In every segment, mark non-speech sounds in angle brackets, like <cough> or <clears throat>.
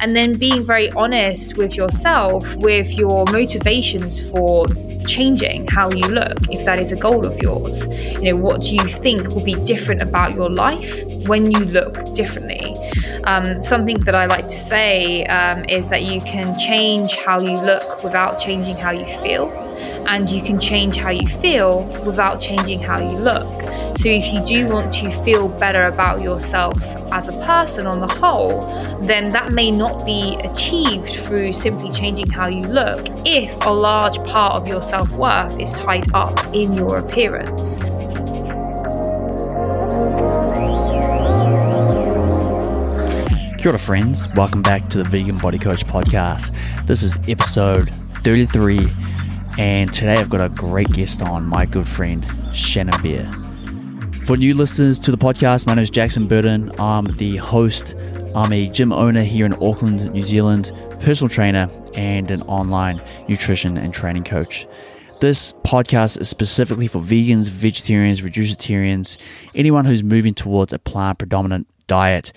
and then being very honest with yourself with your motivations for changing how you look if that is a goal of yours you know what do you think will be different about your life when you look differently um, something that i like to say um, is that you can change how you look without changing how you feel and you can change how you feel without changing how you look. So, if you do want to feel better about yourself as a person on the whole, then that may not be achieved through simply changing how you look if a large part of your self worth is tied up in your appearance. Kia ora, friends. Welcome back to the Vegan Body Coach podcast. This is episode 33 and today I've got a great guest on, my good friend Shannon Beer. For new listeners to the podcast, my name is Jackson Burton. I'm the host. I'm a gym owner here in Auckland, New Zealand, personal trainer, and an online nutrition and training coach. This podcast is specifically for vegans, vegetarians, reducitarians, anyone who's moving towards a plant predominant diet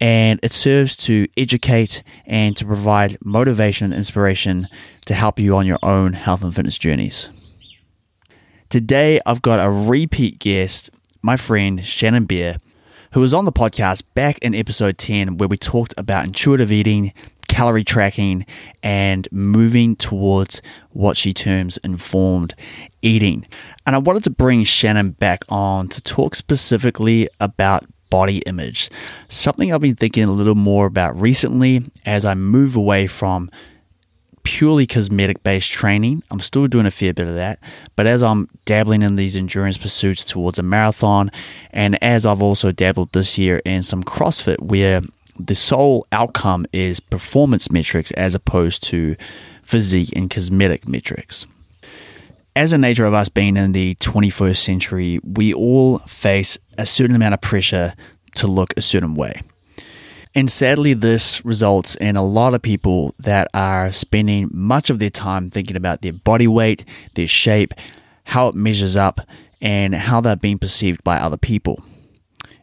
and it serves to educate and to provide motivation and inspiration to help you on your own health and fitness journeys. Today, I've got a repeat guest, my friend Shannon Beer, who was on the podcast back in episode 10, where we talked about intuitive eating, calorie tracking, and moving towards what she terms informed eating. And I wanted to bring Shannon back on to talk specifically about body image. Something I've been thinking a little more about recently as I move away from purely cosmetic based training. I'm still doing a fair bit of that, but as I'm dabbling in these endurance pursuits towards a marathon, and as I've also dabbled this year in some CrossFit where the sole outcome is performance metrics as opposed to physique and cosmetic metrics as the nature of us being in the 21st century, we all face a certain amount of pressure to look a certain way. And sadly, this results in a lot of people that are spending much of their time thinking about their body weight, their shape, how it measures up, and how they're being perceived by other people.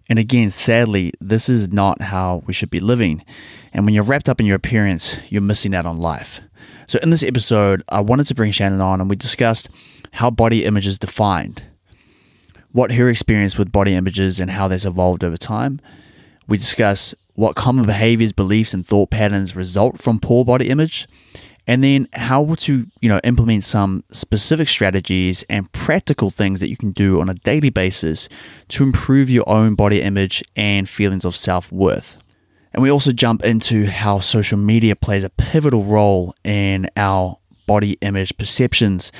And again, sadly, this is not how we should be living. And when you're wrapped up in your appearance, you're missing out on life. So, in this episode, I wanted to bring Shannon on and we discussed how body image is defined, what her experience with body images and how that's evolved over time. We discuss what common behaviors, beliefs, and thought patterns result from poor body image, and then how to you know implement some specific strategies and practical things that you can do on a daily basis to improve your own body image and feelings of self-worth. And we also jump into how social media plays a pivotal role in our body image perceptions.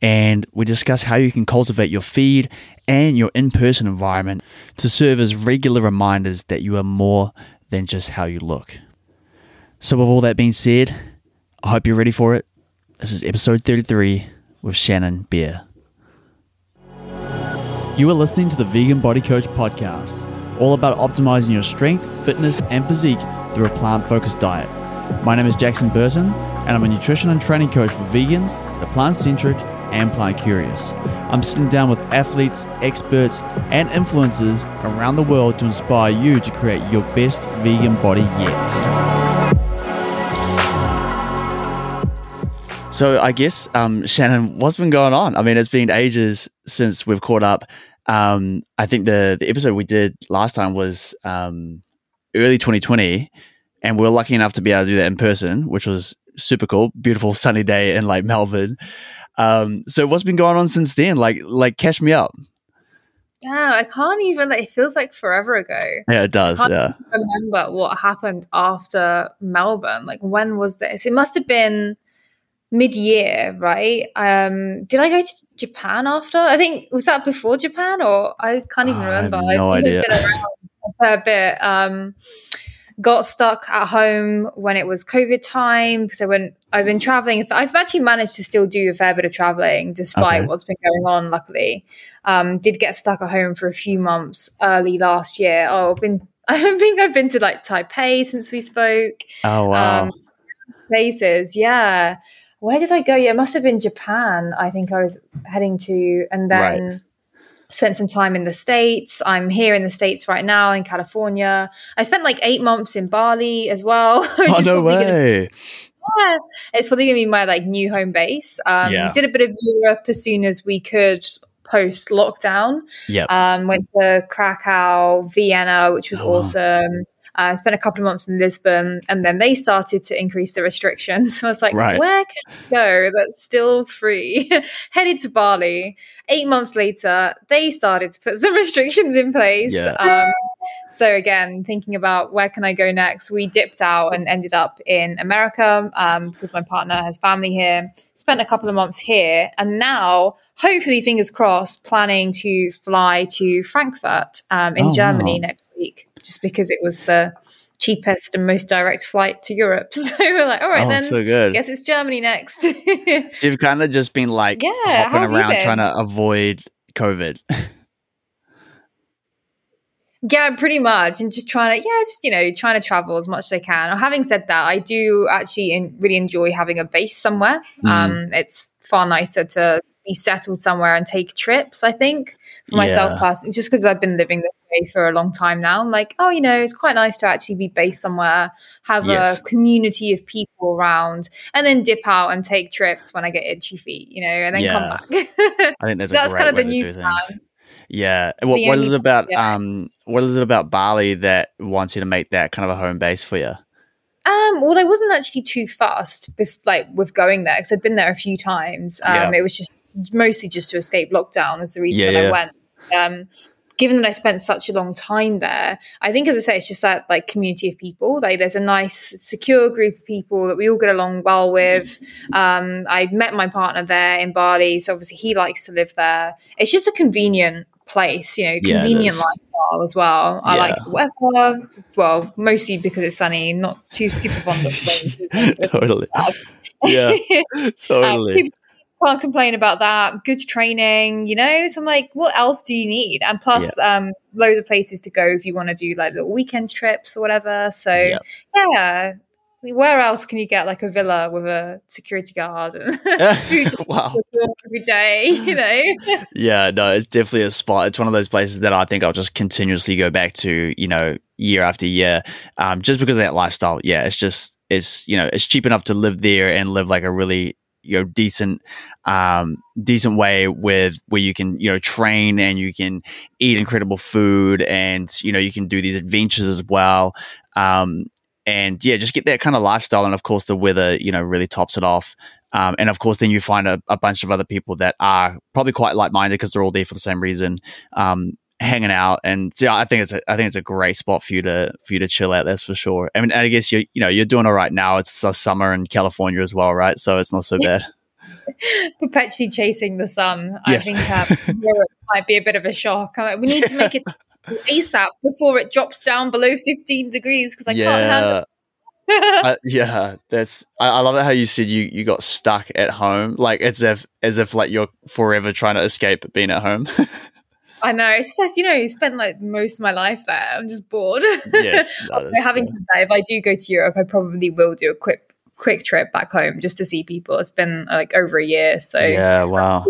And we discuss how you can cultivate your feed and your in person environment to serve as regular reminders that you are more than just how you look. So, with all that being said, I hope you're ready for it. This is episode 33 with Shannon Beer. You are listening to the Vegan Body Coach podcast all about optimizing your strength, fitness, and physique through a plant focused diet. My name is Jackson Burton, and I'm a nutrition and training coach for vegans, the plant centric, plant curious. I'm sitting down with athletes, experts, and influencers around the world to inspire you to create your best vegan body yet. So I guess, um, Shannon, what's been going on? I mean, it's been ages since we've caught up. Um, I think the the episode we did last time was um, early 2020, and we were lucky enough to be able to do that in person, which was super cool. Beautiful sunny day in like Melbourne. Um, so what's been going on since then? Like, like catch me up. Yeah, I can't even. It feels like forever ago. Yeah, it does. yeah, remember what happened after Melbourne. Like, when was this? It must have been mid-year, right? Um, did I go to Japan after? I think was that before Japan, or I can't even remember. I have no I idea. A bit. Um, got stuck at home when it was COVID time because I went. I've been traveling. I've actually managed to still do a fair bit of traveling despite okay. what's been going on. Luckily, um, did get stuck at home for a few months early last year. Oh, I've been. <laughs> I think I've been to like Taipei since we spoke. Oh wow. Um, places, yeah where did I go? Yeah, it must have been Japan. I think I was heading to, and then right. spent some time in the states i'm here in the states right now in california i spent like eight months in bali as well <laughs> oh no way yeah, it's probably gonna be my like new home base um Yeah. did a bit of europe as soon as we could post lockdown Yep. um went to krakow vienna which was Oh, wow. Awesome uh, spent a couple of months in Lisbon, and then they started to increase the restrictions. <laughs> So I was like, Right. "Where can I go that's still free?" <laughs> Headed to Bali. Eight months later, they started to put <laughs> some restrictions in place. Yeah. Um, so again, thinking about where can I go next, we dipped out and ended up in America um, because my partner has family here. Spent a couple of months here, and now, hopefully, fingers crossed, planning to fly to Frankfurt um, in Oh, Germany wow. next week, just because it was the cheapest and most direct flight to Europe. <laughs> So we're like, all right, oh, then. so good. Guess it's Germany next. So you've kind of just been like Yeah, hopping around trying to avoid COVID. Yeah, pretty much, and just trying to, yeah, just you know, trying to travel as much as I can. Having said that, I do actually in, really enjoy having a base somewhere. Mm. Um, it's far nicer to be settled somewhere and take trips. I think for myself Yeah. personally, just because I've been living this way for a long time now. I'm like, oh, you know, it's quite nice to actually be based somewhere, have Yes. a community of people around, and then dip out and take trips when I get itchy feet, you know, and then come back. <laughs> I think that's a That's great kind of way the new plan. Yeah. What, what only- it about? yeah. Um, what is it about Bali that wants you to make that kind of a home base for you? Um, well, I wasn't actually too fast, bef- like with going there because I'd been there a few times. Um, Yeah. It was just mostly just to escape lockdown as the reason Yeah, that yeah. I went. Um, given that I spent such a long time there, I think, as I say, it's just that like community of people. Like, there's a nice, secure group of people that we all get along well with. Um, I met my partner there in Bali, so obviously he likes to live there. It's just a convenient place, you know, convenient is. lifestyle as well. I Yeah. like the weather. Well, mostly because it's sunny, not too super fond of rain. <laughs> totally. <laughs> Yeah. Uh, Totally. people can't complain about that. Good training, you know. So I'm like, what else do you need? And plus, um, loads of places to go if you want to do like little weekend trips or whatever. So Yep. yeah, where else can you get like a villa with a security guard and <laughs> food <laughs> wow. every day? You know. <laughs> Yeah, no, it's definitely a spot. It's one of those places that I think I'll just continuously go back to, you know, year after year, um, just because of that lifestyle. Yeah, it's just it's you know it's cheap enough to live there and live like a really you know decent um decent way with where you can you know train and you can eat incredible food and you know you can do these adventures as well. Um and yeah just get that kind of lifestyle and of course the weather you know really tops it off. Um, and of course then you find a, a bunch of other people that are probably quite like-minded because they're all there for the same reason. Um hanging out and yeah, I think it's a, I think it's a great spot for you to for you to chill out that's for sure I mean I guess you you know you're doing all right now it's the summer in California as well right so it's not so bad <laughs> perpetually chasing the sun. Yes. I think <laughs> Europe might be a bit of a shock. Like, we need to make it <laughs> ASAP before it drops down below 15 degrees because I can't handle yeah uh, yeah that's I, I love it how you said you you got stuck at home like as if as if like you're forever trying to escape being at home I know. It's just, you know, I spent like most of my life there. I'm just bored. yes <laughs> having said that, if I do go to Europe, I probably will do a quick quick trip back home just to see people. It's been like over a year, so yeah wow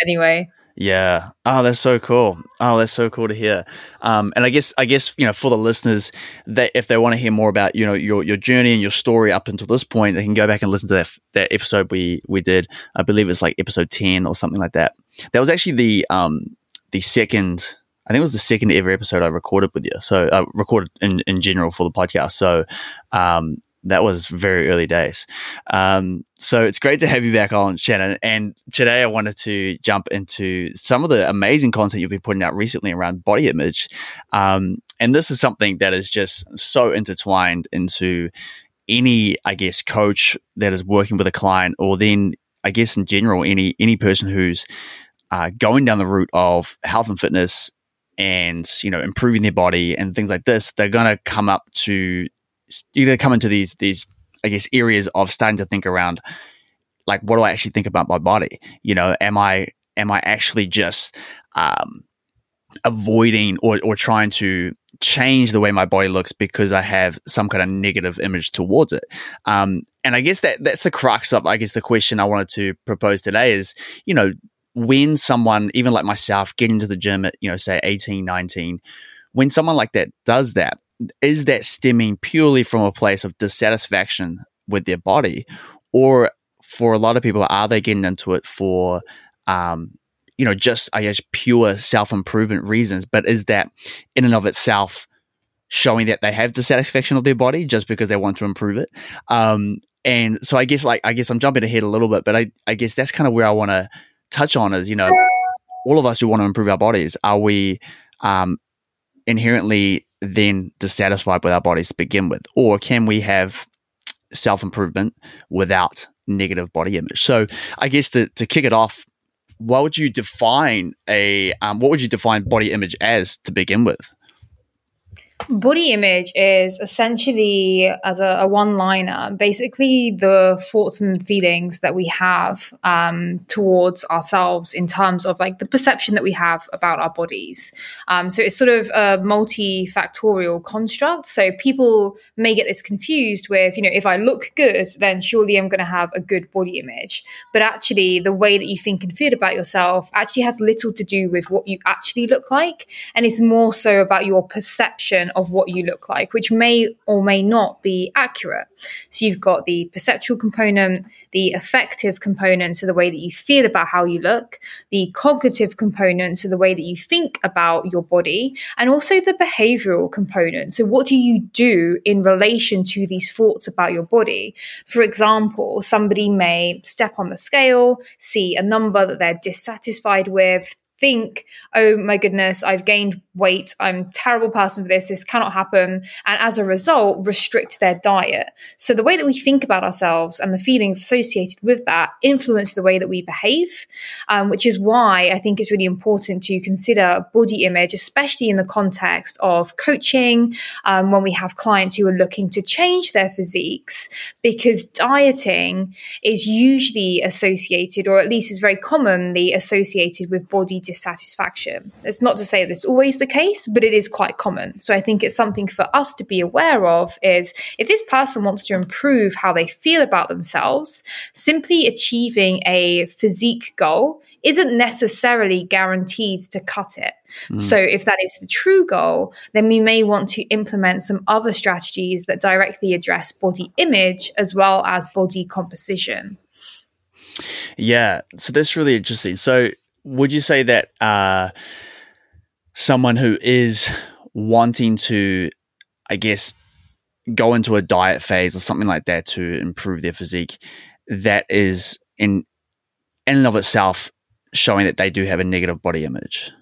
anyway. Yeah. Oh, that's so cool. Oh, that's so cool to hear. Um, and I guess, I guess, you know, for the listeners, that if they want to hear more about, you know, your your journey and your story up until this point, they can go back and listen to that that episode we we did. I believe it's like episode ten or something like that. That was actually the um the second. I think it was the second ever episode I recorded with you. So uh, recorded in in general for the podcast. So um that was very early days. Um, so it's great to have you back on, Shannon. And today I wanted to jump into some of the amazing content you've been putting out recently around body image. Um, and this is something that is just so intertwined into any, I guess, coach that is working with a client, or then I guess in general, any any person who's uh, going down the route of health and fitness and you know improving their body and things like this. They're going to come up to you're going to come into these these I guess areas of starting to think around like what do I actually think about my body? You know, am I am I actually just um, avoiding or or trying to change the way my body looks because I have some kind of negative image towards it? Um, and I guess that that's the crux of I guess the question I wanted to propose today is you know when someone, even like myself, get into the gym at, you know, say 18, 19, when someone like that does that, is that stemming purely from a place of dissatisfaction with their body? Or for a lot of people, are they getting into it for, um, you know, just, I guess, pure self improvement reasons? But is that in and of itself showing that they have dissatisfaction of their body just because they want to improve it? Um, and so I guess, like, I guess I'm jumping ahead a little bit, but I, I guess that's kind of where I want to touch on is, you know, all of us who want to improve our bodies, are we um, inherently then dissatisfied with our bodies to begin with? Or can we have self improvement without negative body image? So I guess to, to kick it off, what would you define a um, what would you define body image as to begin with? Body image is essentially, as a, a one liner, basically the thoughts and feelings that we have um, towards ourselves in terms of like the perception that we have about our bodies. Um, so it's sort of a multifactorial construct. So people may get this confused with, you know, if I look good, then surely I'm going to have a good body image. But actually, the way that you think and feel about yourself actually has little to do with what you actually look like. And it's more so about your perception of what you look like, which may or may not be accurate. So you've got the perceptual component, the affective component, so the way that you feel about how you look, the cognitive component, so the way that you think about your body, and also the behavioral component. So what do you do in relation to these thoughts about your body? For example, somebody may step on the scale, see a number that they're dissatisfied with, think, oh my goodness, I've gained weight, I'm a terrible person for this, this cannot happen, and as a result, restrict their diet. So the way that we think about ourselves and the feelings associated with that influence the way that we behave, um, which is why I think it's really important to consider body image, especially in the context of coaching, um, when we have clients who are looking to change their physiques, because dieting is usually associated, or at least is very commonly associated with body dissatisfaction. It's not to say that it's always the case, but it is quite common. So I think it's something for us to be aware of is if this person wants to improve how they feel about themselves, simply achieving a physique goal isn't necessarily guaranteed to cut it. Mm. So, if that is the true goal, then we may want to implement some other strategies that directly address body image as well as body composition. Yeah, so that's really interesting. So, would you say that uh, someone who is wanting to, I guess, go into a diet phase or something like that to improve their physique, that is in in and of itself showing that they do have a negative body image?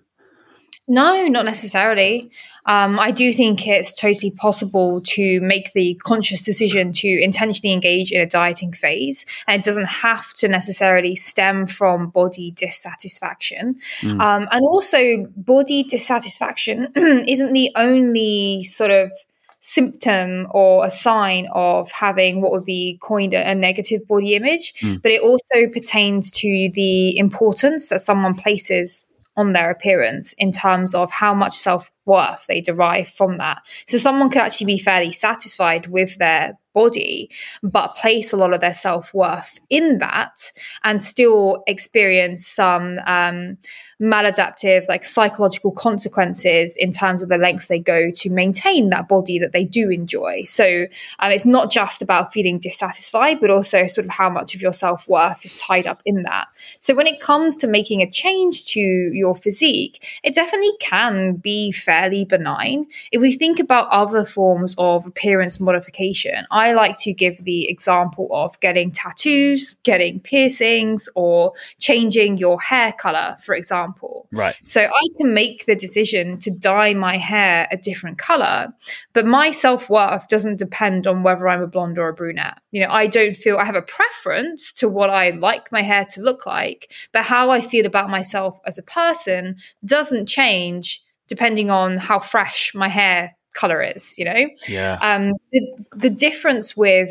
No, not necessarily. Um, I do think it's totally possible to make the conscious decision to intentionally engage in a dieting phase. And it doesn't have to necessarily stem from body dissatisfaction. Mm. Um, and also, body dissatisfaction <clears throat> isn't the only sort of symptom or a sign of having what would be coined a, a negative body image, mm. but it also pertains to the importance that someone places on their appearance in terms of how much self worth they derive from that. So someone could actually be fairly satisfied with their body, but place a lot of their self worth in that and still experience some um, maladaptive, like psychological consequences in terms of the lengths they go to maintain that body that they do enjoy. So um, it's not just about feeling dissatisfied, but also sort of how much of your self worth is tied up in that. So when it comes to making a change to your physique, it definitely can be fairly benign. If we think about other forms of appearance modification, I like to give the example of getting tattoos, getting piercings, or changing your hair color, for example example. Right. So I can make the decision to dye my hair a different color, but my self worth doesn't depend on whether I'm a blonde or a brunette. You know, I don't feel I have a preference to what I like my hair to look like, but how I feel about myself as a person doesn't change depending on how fresh my hair color is, you know? Yeah. Um, the, the difference with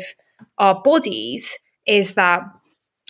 our bodies is that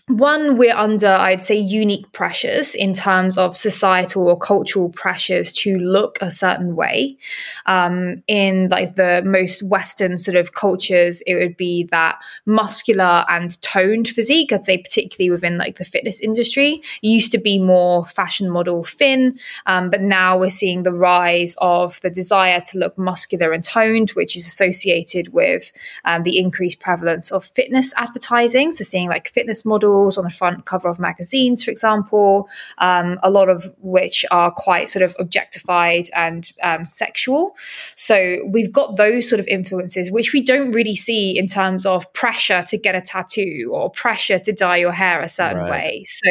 one, we're under, I'd say, unique pressures in terms of societal or cultural pressures to look a certain way. Um, in like the most Western sort of cultures, it would be that muscular and toned physique. I'd say, particularly within like the fitness industry, it used to be more fashion model thin, um, but now we're seeing the rise of the desire to look muscular and toned, which is associated with um, the increased prevalence of fitness advertising. So, seeing like fitness models on the front cover of magazines, for example, um, a lot of which are quite sort of objectified and um, sexual. So we've got those sort of influences, which we don't really see in terms of pressure to get a tattoo or pressure to dye your hair a certain right. way. So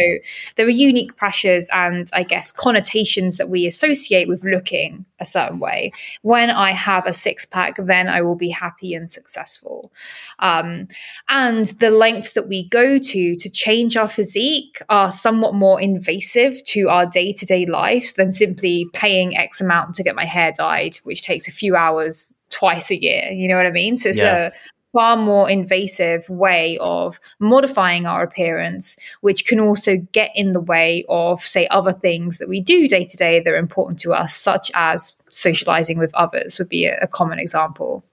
there are unique pressures and I guess connotations that we associate with looking a certain way. When I have a six pack, then I will be happy and successful. Um, and the lengths that we go to to change our physique are somewhat more invasive to our day to day lives than simply paying X amount to get my hair dyed, which takes a few hours twice a year. You know what I mean? So it's yeah. a far more invasive way of modifying our appearance, which can also get in the way of, say, other things that we do day to day that are important to us, such as socializing with others, would be a, a common example.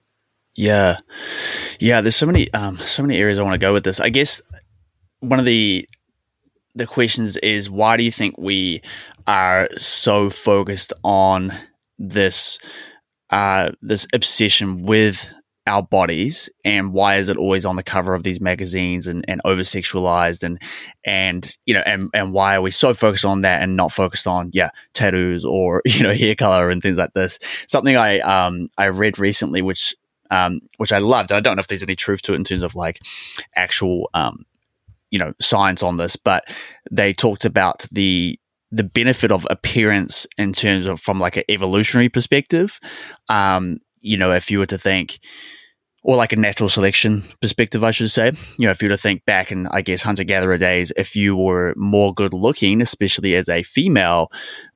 Yeah, yeah. There's so many, um, so many areas I want to go with this. I guess one of the the questions is why do you think we are so focused on this uh, this obsession with our bodies and why is it always on the cover of these magazines and, and over sexualized and and you know and, and why are we so focused on that and not focused on yeah tattoos or <laughs> you know hair color and things like this? Something i um i read recently which um which i loved i don't know if there's any truth to it in terms of like actual um you know science on this, but they talked about the the benefit of appearance in terms of from like an evolutionary perspective. Um, you know, if you were to think, or like a natural selection perspective, I should say. You know, if you were to think back in, I guess, hunter gatherer days, if you were more good looking, especially as a female,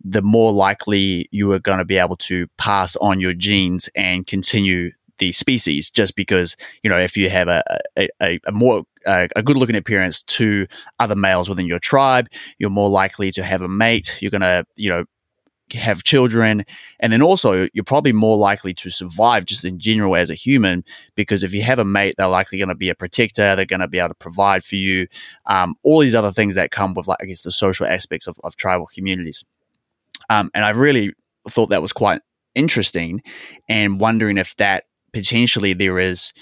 the more likely you were going to be able to pass on your genes and continue the species just because you know if you have a a, a more uh, a good looking appearance to other males within your tribe you're more likely to have a mate you're going to you know have children and then also you're probably more likely to survive just in general as a human because if you have a mate they're likely going to be a protector they're going to be able to provide for you um, all these other things that come with like i guess the social aspects of, of tribal communities. Um, and i really thought that was quite interesting and wondering if that potentially there is,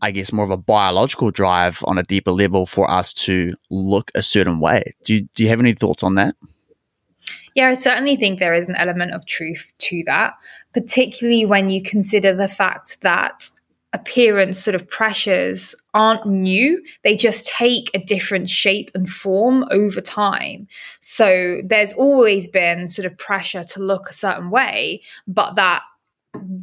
I guess, more of a biological drive on a deeper level for us to look a certain way. Do you, do you have any thoughts on that? Yeah, I certainly think there is an element of truth to that, particularly when you consider the fact that appearance sort of pressures aren't new. They just take a different shape and form over time. So there's always been sort of pressure to look a certain way, but that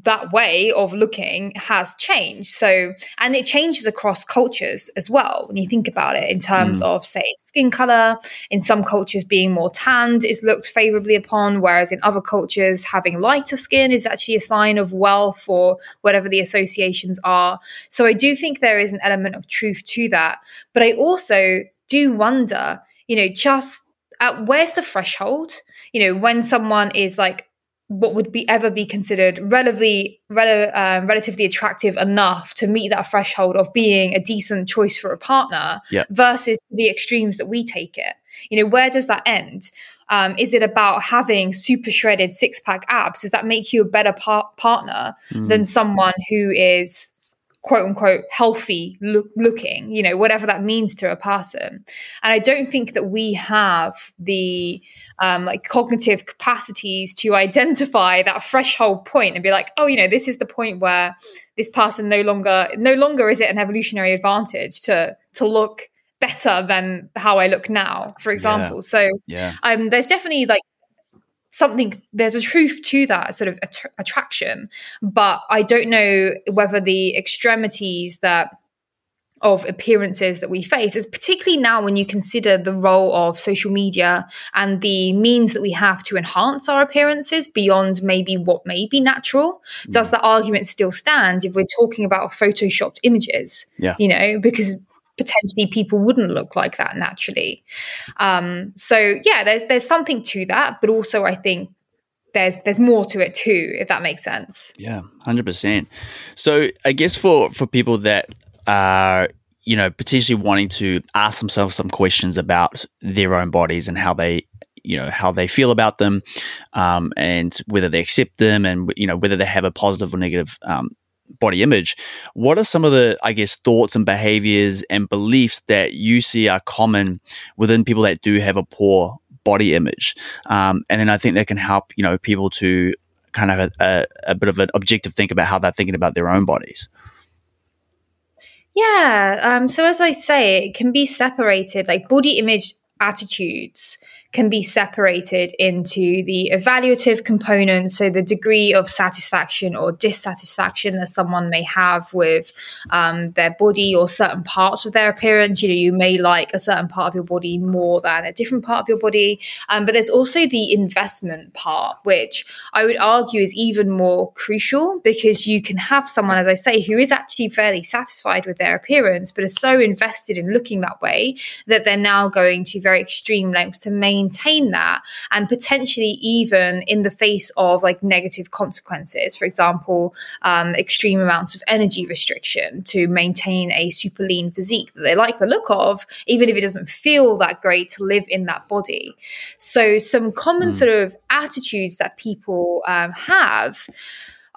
that way of looking has changed. So, and it changes across cultures as well. When you think about it, in terms mm. of, say, skin color, in some cultures, being more tanned is looked favorably upon, whereas in other cultures, having lighter skin is actually a sign of wealth or whatever the associations are. So, I do think there is an element of truth to that. But I also do wonder, you know, just at where's the threshold? You know, when someone is like what would be ever be considered relatively rel- uh, relatively attractive enough to meet that threshold of being a decent choice for a partner versus the extremes that we take it. You know where does that end? Um, is it about having super shredded six pack abs? Does that make you a better par- partner mm. than someone who is quote unquote healthy look, looking, you know, whatever that means to a person. And I don't think that we have the um, like cognitive capacities to identify that threshold point and be like, oh, you know, this is the point where this person no longer no longer is it an evolutionary advantage to to look better than how I look now, for example. Yeah. So yeah. um, there's definitely like something there's a truth to that sort of att- attraction but i don't know whether the extremities that of appearances that we face is particularly now when you consider the role of social media and the means that we have to enhance our appearances beyond maybe what may be natural mm. does that argument still stand if we're talking about photoshopped images yeah you know because potentially people wouldn't look like that naturally. Um, so yeah, there's there's something to that, but also I think there's there's more to it too, if that makes sense. Yeah, hundred percent. So I guess for for people that are you know potentially wanting to ask themselves some questions about their own bodies and how they you know how they feel about them um, and whether they accept them and you know whether they have a positive or negative um, body image what are some of the i guess thoughts and behaviors and beliefs that you see are common within people that do have a poor body image um, and then i think that can help you know people to kind of a, a, a bit of an objective think about how they're thinking about their own bodies yeah. Um, so as I say, it can be separated like body image attitudes can be separated into the evaluative component, so the degree of satisfaction or dissatisfaction that someone may have with um, their body or certain parts of their appearance. You know, you may like a certain part of your body more than a different part of your body. Um, but there's also the investment part, which I would argue is even more crucial because you can have someone, as I say, who is actually fairly satisfied with their appearance, but is so invested in looking that way that they're now going to very extreme lengths to maintain maintain that and potentially even in the face of like negative consequences for example um, extreme amounts of energy restriction to maintain a super lean physique that they like the look of even if it doesn't feel that great to live in that body so some common mm. sort of attitudes that people um, have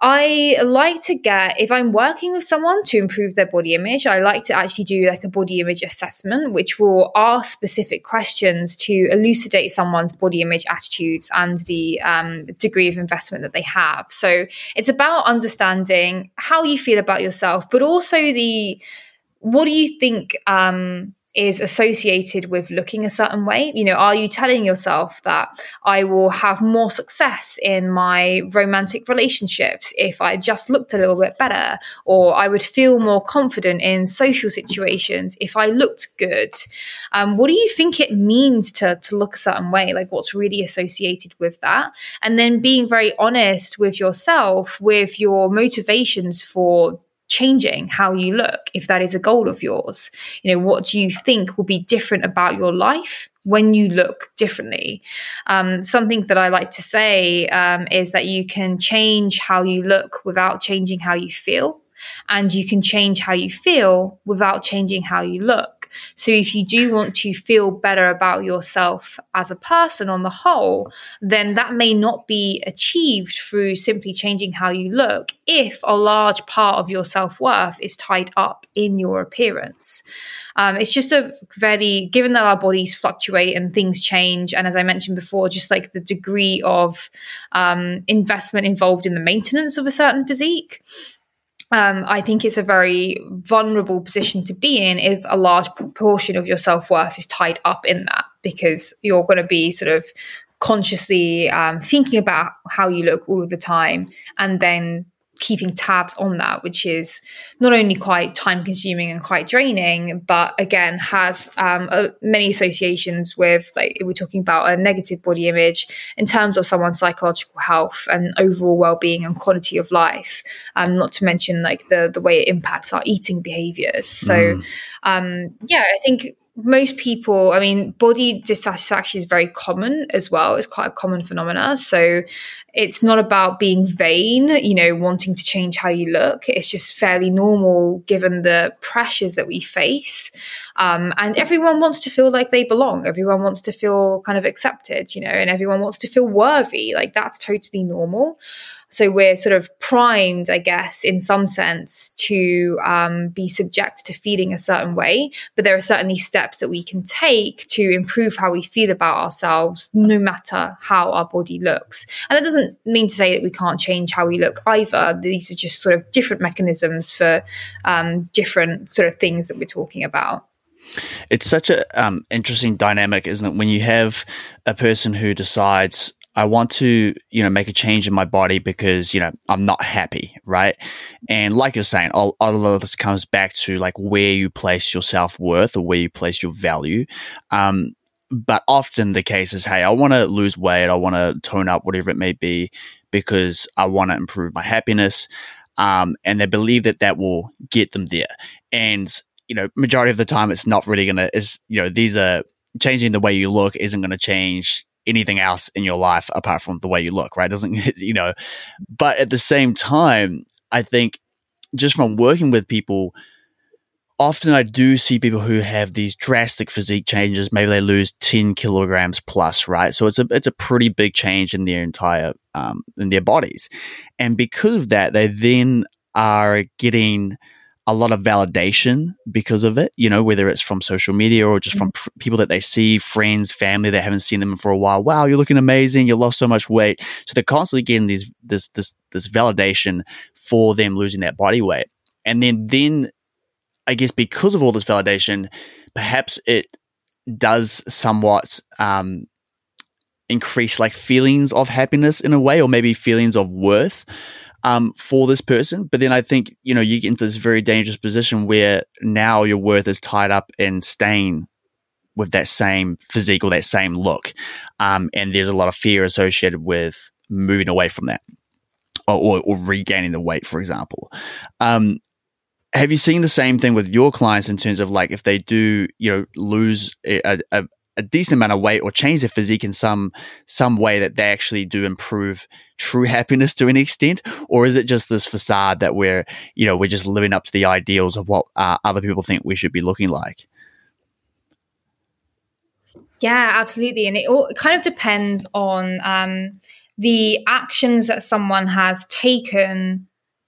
I like to get, if I'm working with someone to improve their body image, I like to actually do like a body image assessment, which will ask specific questions to elucidate someone's body image attitudes and the um, degree of investment that they have. So it's about understanding how you feel about yourself, but also the what do you think um, is associated with looking a certain way? You know, are you telling yourself that I will have more success in my romantic relationships if I just looked a little bit better? Or I would feel more confident in social situations if I looked good? Um, what do you think it means to, to look a certain way? Like, what's really associated with that? And then being very honest with yourself, with your motivations for changing how you look if that is a goal of yours. You know what do you think will be different about your life when you look differently? Um, something that i like to say um, is that you can change how you look without changing how you feel and you can change how you feel without changing how you look so if you do want to feel better about yourself as a person on the whole, then that may not be achieved through simply changing how you look if a large part of your self worth is tied up in your appearance. Um, it's just a very, given that our bodies fluctuate and things change, and as I mentioned before, just like the degree of um, investment involved in the maintenance of a certain physique um, I think it's a very vulnerable position to be in if a large proportion of your self worth is tied up in that because you're going to be sort of consciously um, thinking about how you look all of the time and then keeping tabs on that, which is not only quite time consuming and quite draining, but again has um, many associations with like we're talking about a negative body image in terms of someone's psychological health and overall well being and quality of life. Um, not to mention like the the way it impacts our eating behaviors. So mm. um, yeah, I think most people, I mean, body dissatisfaction is very common as well. It's quite a common phenomena. So it's not about being vain, you know, wanting to change how you look. It's just fairly normal given the pressures that we face. Um, and everyone wants to feel like they belong. Everyone wants to feel kind of accepted, you know, and everyone wants to feel worthy. Like that's totally normal. So we're sort of primed, I guess, in some sense, to um, be subject to feeling a certain way. But there are certainly steps that we can take to improve how we feel about ourselves, no matter how our body looks. And that doesn't mean to say that we can't change how we look either. These are just sort of different mechanisms for um, different sort of things that we're talking about. It's such a um, interesting dynamic, isn't it? When you have a person who decides I want to, you know, make a change in my body because, you know, I'm not happy, right? And like you're saying, a, a lot of this comes back to like where you place your self worth or where you place your value. Um, but often the case is, hey, I want to lose weight, I want to tone up, whatever it may be, because I want to improve my happiness. Um, and they believe that that will get them there. And you know, majority of the time, it's not really to, is, you know, these are changing the way you look isn't going to change anything else in your life apart from the way you look, right? Doesn't, <laughs> you know, but at the same time, I think just from working with people, often I do see people who have these drastic physique changes. Maybe they lose 10 kilograms plus, right? So it's a, it's a pretty big change in their entire, um, in their bodies. And because of that, they then are getting, a lot of validation because of it, you know, whether it's from social media or just from pr- people that they see, friends, family that haven't seen them for a while. Wow, you're looking amazing. You lost so much weight. So they're constantly getting these this this this validation for them losing that body weight. And then then I guess because of all this validation, perhaps it does somewhat um, increase like feelings of happiness in a way, or maybe feelings of worth um, for this person. But then I think, you know, you get into this very dangerous position where now your worth is tied up in staying with that same physique or that same look. Um, and there's a lot of fear associated with moving away from that or, or, or regaining the weight, for example. Um, have you seen the same thing with your clients in terms of like if they do, you know, lose a, a, a decent amount of weight or change their physique in some some way that they actually do improve true <laughs> happiness to an extent? Or is it just this facade that we're you know we're just living up to the ideals of what uh, other people think we should be looking like? Yeah absolutely. And it all kind of depends on um, the actions that someone has taken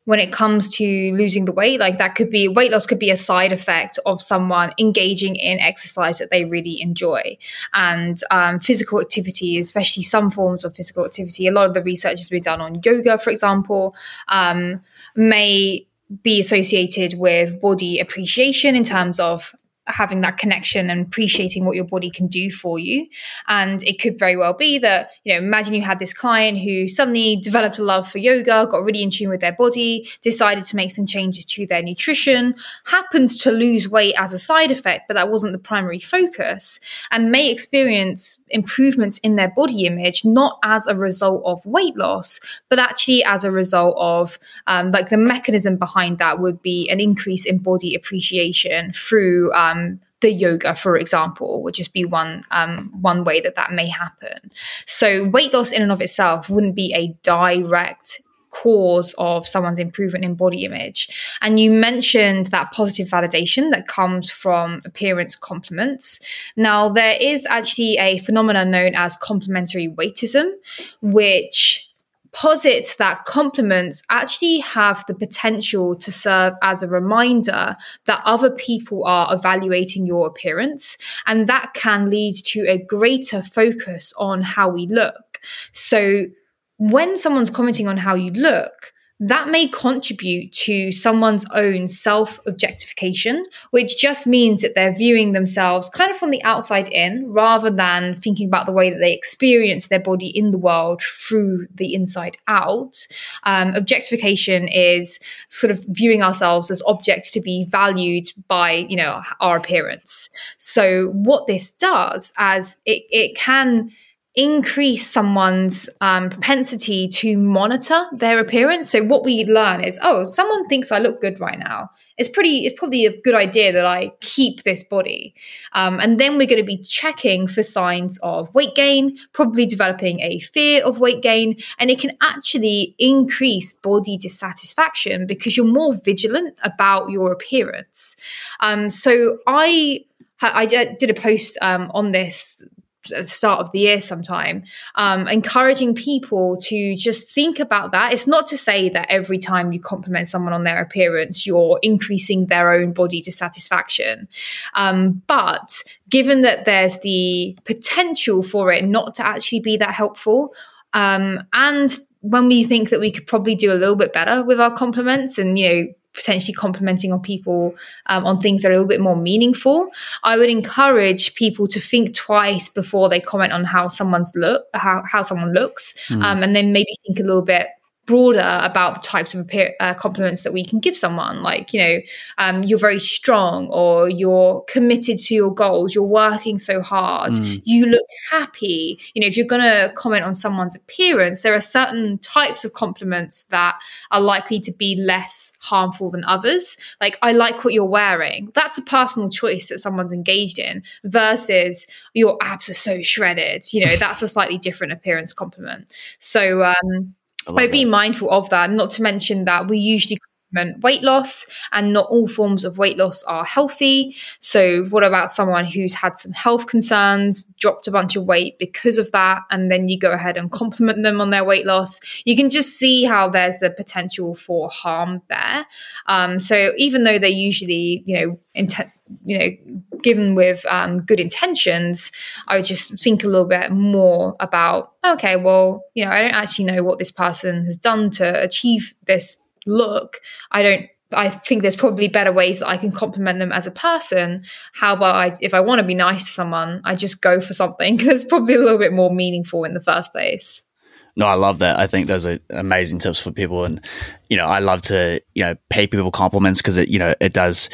when it comes to losing the weight like that could be weight loss could be a side effect of someone engaging in exercise that they really enjoy. And um, physical activity especially some forms of physical activity a lot of the research has been done on yoga for example um, may be associated with body appreciation in terms of having that connection and appreciating what your body can do for you. And it could very well be that, you know, imagine you had this client who suddenly developed a love for yoga, got really in tune with their body, decided to make some changes to their nutrition, happened to lose weight as a side effect, but that wasn't the primary focus, and may experience improvements in their body image, not as a result of weight loss, but actually as a result of um, like the mechanism behind that would be an increase in body appreciation through um, um, the yoga, for example, would just be one um, one way that that may happen. So weight loss in and of itself wouldn't be a direct cause of someone's improvement in body image. And you mentioned that positive validation that comes from appearance compliments. Now, there is actually a phenomenon known as complimentary weightism, which posits that compliments actually have the potential to serve as a reminder that other people are evaluating your appearance. And that can lead to a greater focus on how we look. So when someone's commenting on how you look, that may contribute to someone's own self objectification, which just means that they're viewing themselves kind of from the outside in rather than thinking about the way that they experience their body in the world through the inside out. Um, objectification is sort of viewing ourselves as objects to be valued by, you know, our appearance. So what this does as it, it can increase someone's um, propensity to monitor their appearance. So what we learn is, oh, someone thinks I look good right now. It's pretty. It's probably a good idea that I keep this body, um, and then we're going to be checking for signs of weight gain, probably developing a fear of weight gain, and it can actually increase body dissatisfaction because you're more vigilant about your appearance. Um, so I I did a post um, on this at the start of the year sometime um, encouraging people to just think about that. It's not to say that every time you compliment someone on their appearance you're increasing their own body dissatisfaction. Um, but given that there's the potential for it not to actually be that helpful um, and when we think that we could probably do a little bit better with our compliments and you know potentially complimenting on people um, on things that are a little bit more meaningful i would encourage people to think twice before they comment on how someone's look how, how someone looks mm. um, and then maybe think a little bit broader about the types of uh, compliments that we can give someone. Like you know um, you're very strong or you're committed to your goals. You're working so hard. Mm. you look happy. You know if you're going to comment on someone's appearance there are certain types of compliments that are likely to be less harmful than others. Like i like what you're wearing. That's a personal choice that someone's engaged in versus your abs are so shredded. You know that's a slightly different appearance compliment. So um but be mindful of that. Not to mention that we usually weight loss and not all forms of weight loss are healthy. So what about someone who's had some health concerns dropped a bunch of weight because of that and then you go ahead and compliment them on their weight loss? You can just see how there's the potential for harm there. Um, so even though they're usually you know intent you know given with um, good intentions i would just think a little bit more about okay well you know i don't actually know what this person has done to achieve this look, I don't I think there's probably better ways that I can compliment them as a person. How about I, if I want to be nice to someone, I just go for something <laughs> that's probably a little bit more meaningful in the first place. No, I love that. I think those are amazing tips for people, and you know, I love to you know pay people compliments because it you know it does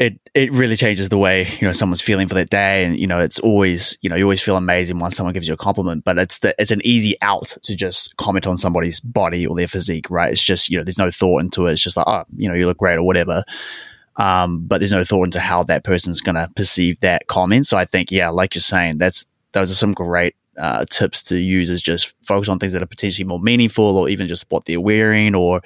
it it really changes the way you know someone's feeling for that day. And you know it's always you know you always feel amazing once someone gives you a compliment but it's the it's an easy out to just comment on somebody's body or their physique right? It's just you know there's no thought into it. It's just like oh you know you look great or whatever. Um, but there's no thought into how that person's going to perceive that comment. So i think yeah like you're saying that's those are some great uh, tips to use is just focus on things that are potentially more meaningful or even just what they're wearing or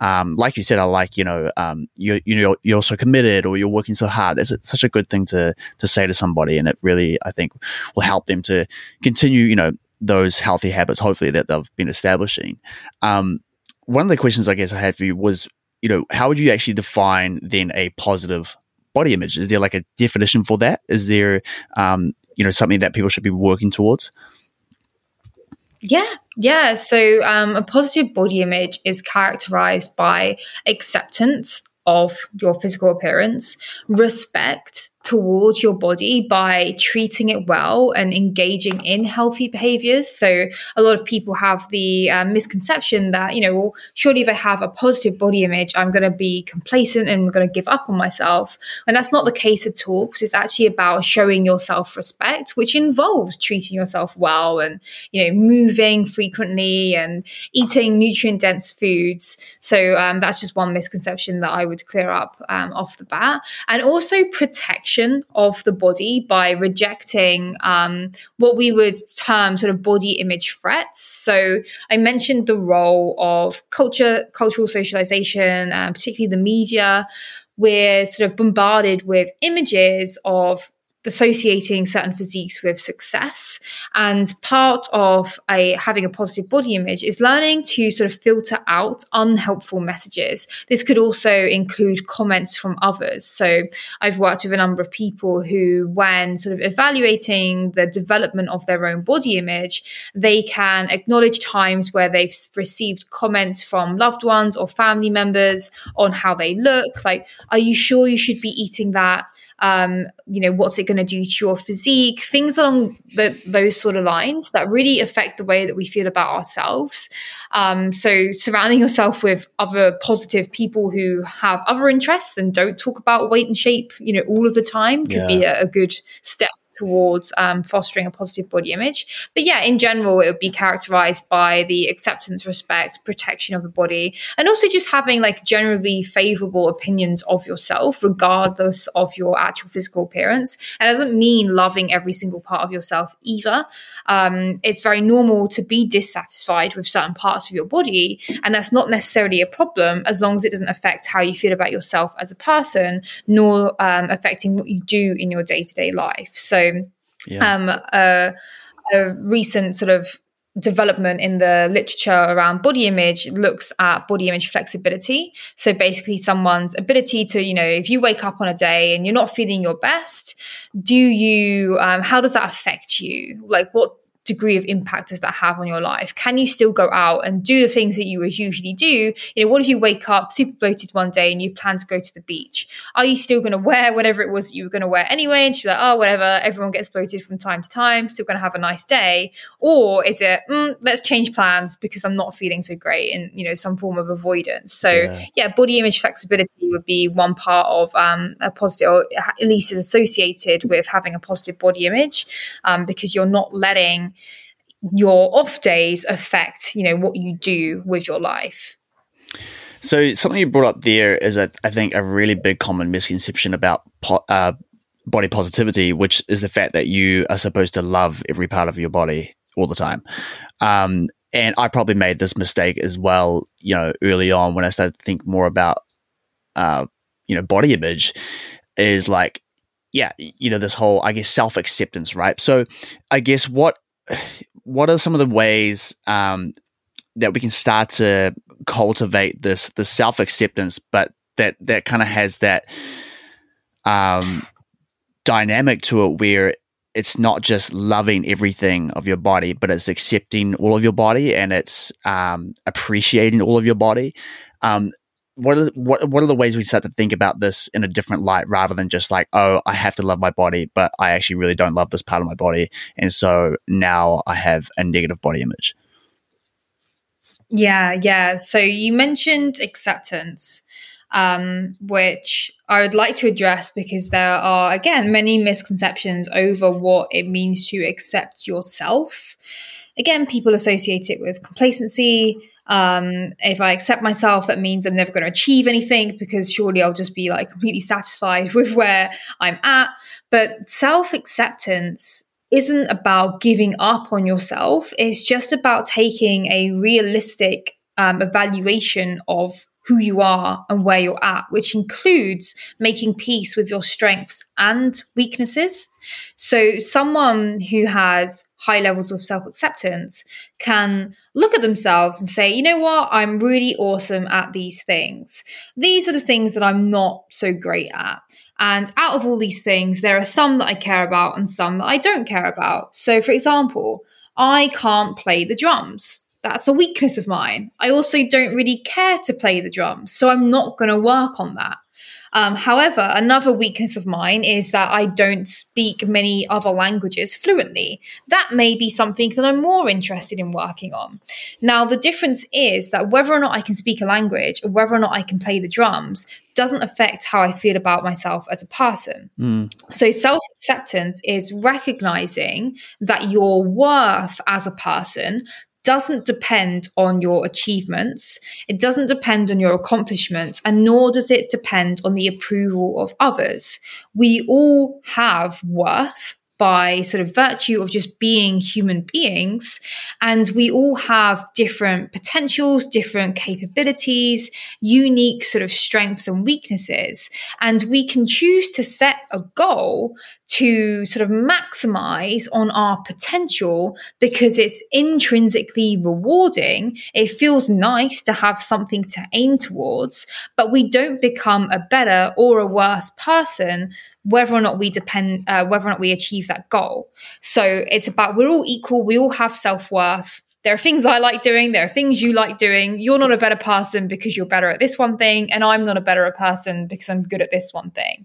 um, like you said, I like you know um, you you know you're so committed or you're working so hard. It's such a good thing to to say to somebody, and it really I think will help them to continue you know those healthy habits. Hopefully that they've been establishing. Um, one of the questions I guess I had for you was you know how would you actually define then a positive body image? Is there like a definition for that? Is there um, you know something that people should be working towards? Yeah, yeah. So um, a positive body image is characterized by acceptance of your physical appearance, respect towards your body by treating it well and engaging in healthy behaviors. So, a lot of people have the uh, misconception that, you know, well, surely if I have a positive body image, I'm going to be complacent and I'm going to give up on myself. And that's not the case at all, because it's actually about showing your self respect, which involves treating yourself well and, you know, moving frequently and eating nutrient dense foods. So, um, that's just one misconception that I would clear up um, off the bat. And also protection of the body by rejecting um, what we would term sort of body image threats. So I mentioned the role of culture, cultural socialization, uh, particularly the media. We're sort of bombarded with images of associating certain physiques with success. And part of a having a positive body image is learning to sort of filter out unhelpful messages. This could also include comments from others. So I've worked with a number of people who, when sort of evaluating the development of their own body image, they can acknowledge times where they've received comments from loved ones or family members on how they look. Like, are you sure you should be eating that? Um, you know, what's it going to do to your physique, things along the, those sort of lines that really affect the way that we feel about ourselves. Um, so, surrounding yourself with other positive people who have other interests and don't talk about weight and shape, you know, all of the time could yeah. be a, a good step towards um, fostering a positive body image. But yeah, in general, it would be characterized by the acceptance, respect, protection of the body, and also just having like generally favorable opinions of yourself, regardless of your actual physical appearance. It doesn't mean loving every single part of yourself either. Um, it's very normal to be dissatisfied with certain parts of your body, and that's not necessarily a problem as long as it doesn't affect how you feel about yourself as a person, nor um, affecting what you do in your day to day life. So, yeah. um, a, a recent sort of development in the literature around body image looks at body image flexibility. So basically, someone's ability to, you know, if you wake up on a day and you're not feeling your best, do you, um, how does that affect you? Like, what degree of impact does that have on your life? Can you still go out and do the things that you would usually do? You know, what if you wake up super bloated one day and you plan to go to the beach? Are you still going to wear whatever it was that you were going to wear anyway? And you're like, oh, whatever, everyone gets bloated from time to time, still going to have a nice day? Or is it, mm, let's change plans because I'm not feeling so great and, you know, some form of avoidance? So, yeah, yeah body image flexibility would be one part of um, a positive, or at least is associated with having a positive body image um, because you're not your off days affect you know what you do with your life so something you brought up there is a, I think a really big common misconception about po- uh, body positivity, which is the fact that you are supposed to love every part of your body all the time. Um, and I probably made this mistake as well, you know, early on when I started to think more about, uh, you know, body image is like, yeah, you know, this whole, I guess, self acceptance, right? So I guess what what are some of the ways um, that we can start to cultivate this the self acceptance, but that that kind of has that um, dynamic to it where it's not just loving everything of your body, but it's accepting all of your body and it's um, appreciating all of your body. Um, what are what what are the ways we start to think about this in a different light rather than just like oh I have to love my body but I actually really don't love this part of my body and so now I have a negative body image. Yeah, yeah. So you mentioned acceptance, um, which I would like to address because there are again many misconceptions over what it means to accept yourself. Again, people associate it with complacency, um, if I accept myself, that means I'm never going to achieve anything because surely I'll just be like completely satisfied <laughs> with where I'm at. But self acceptance isn't about giving up on yourself, it's just about taking a realistic um, evaluation of who you are and where you're at, which includes making peace with your strengths and weaknesses. So, someone who has high levels of self acceptance can look at themselves and say, you know what, I'm really awesome at these things. These are the things that I'm not so great at. And out of all these things, there are some that I care about and some that I don't care about. So, for example, I can't play the drums that's a weakness of mine. I also don't really care to play the drums, so I'm not going to work on that. Um, however, another weakness of mine is that I don't speak many other languages fluently. That may be something that I'm more interested in working on. Now, the difference is that whether or not I can speak a language or whether or not I can play the drums doesn't affect how I feel about myself as a person. Mm. So, self acceptance is recognizing that your worth as a person doesn't depend on your achievements. It doesn't depend on your accomplishments, and nor does it depend on the approval of others. We all have worth by sort of virtue of just being human beings. And we all have different potentials, different capabilities, unique sort of strengths and weaknesses. And we can choose to set a goal to sort of maximize on our potential because it's intrinsically rewarding. It feels nice to have something to aim towards, but we don't become a better or a worse person whether or not we depend uh, whether or not we achieve that goal. So it's about we're all equal we all have self-worth. There are things i like doing there are things you like doing. You're not a better person because you're better at this one thing and i'm not a better person because i'm good at this one thing.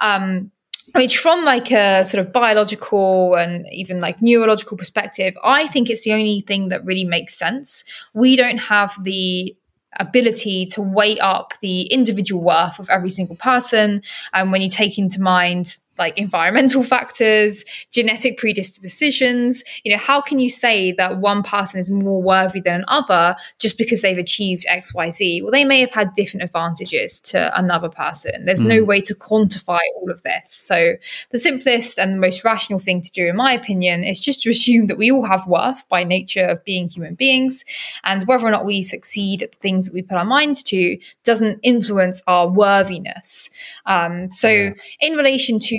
Um, which from like a sort of biological and even like neurological perspective i think it's the only thing that really makes sense we don't have the ability to weigh up the individual worth of every single person. And when you take into mind like environmental <laughs> factors, genetic predispositions. You know, how can you say that one person is more worthy than another just because they've achieved X, Y, Z? Well, they may have had different advantages to another person. There's mm. no way to quantify all of this. So the simplest and the most rational thing to do, in my opinion, is just to assume that we all have worth by nature of being human beings. And whether or not we succeed at the things that we put our minds to doesn't influence our worthiness. Um, so yeah. in relation to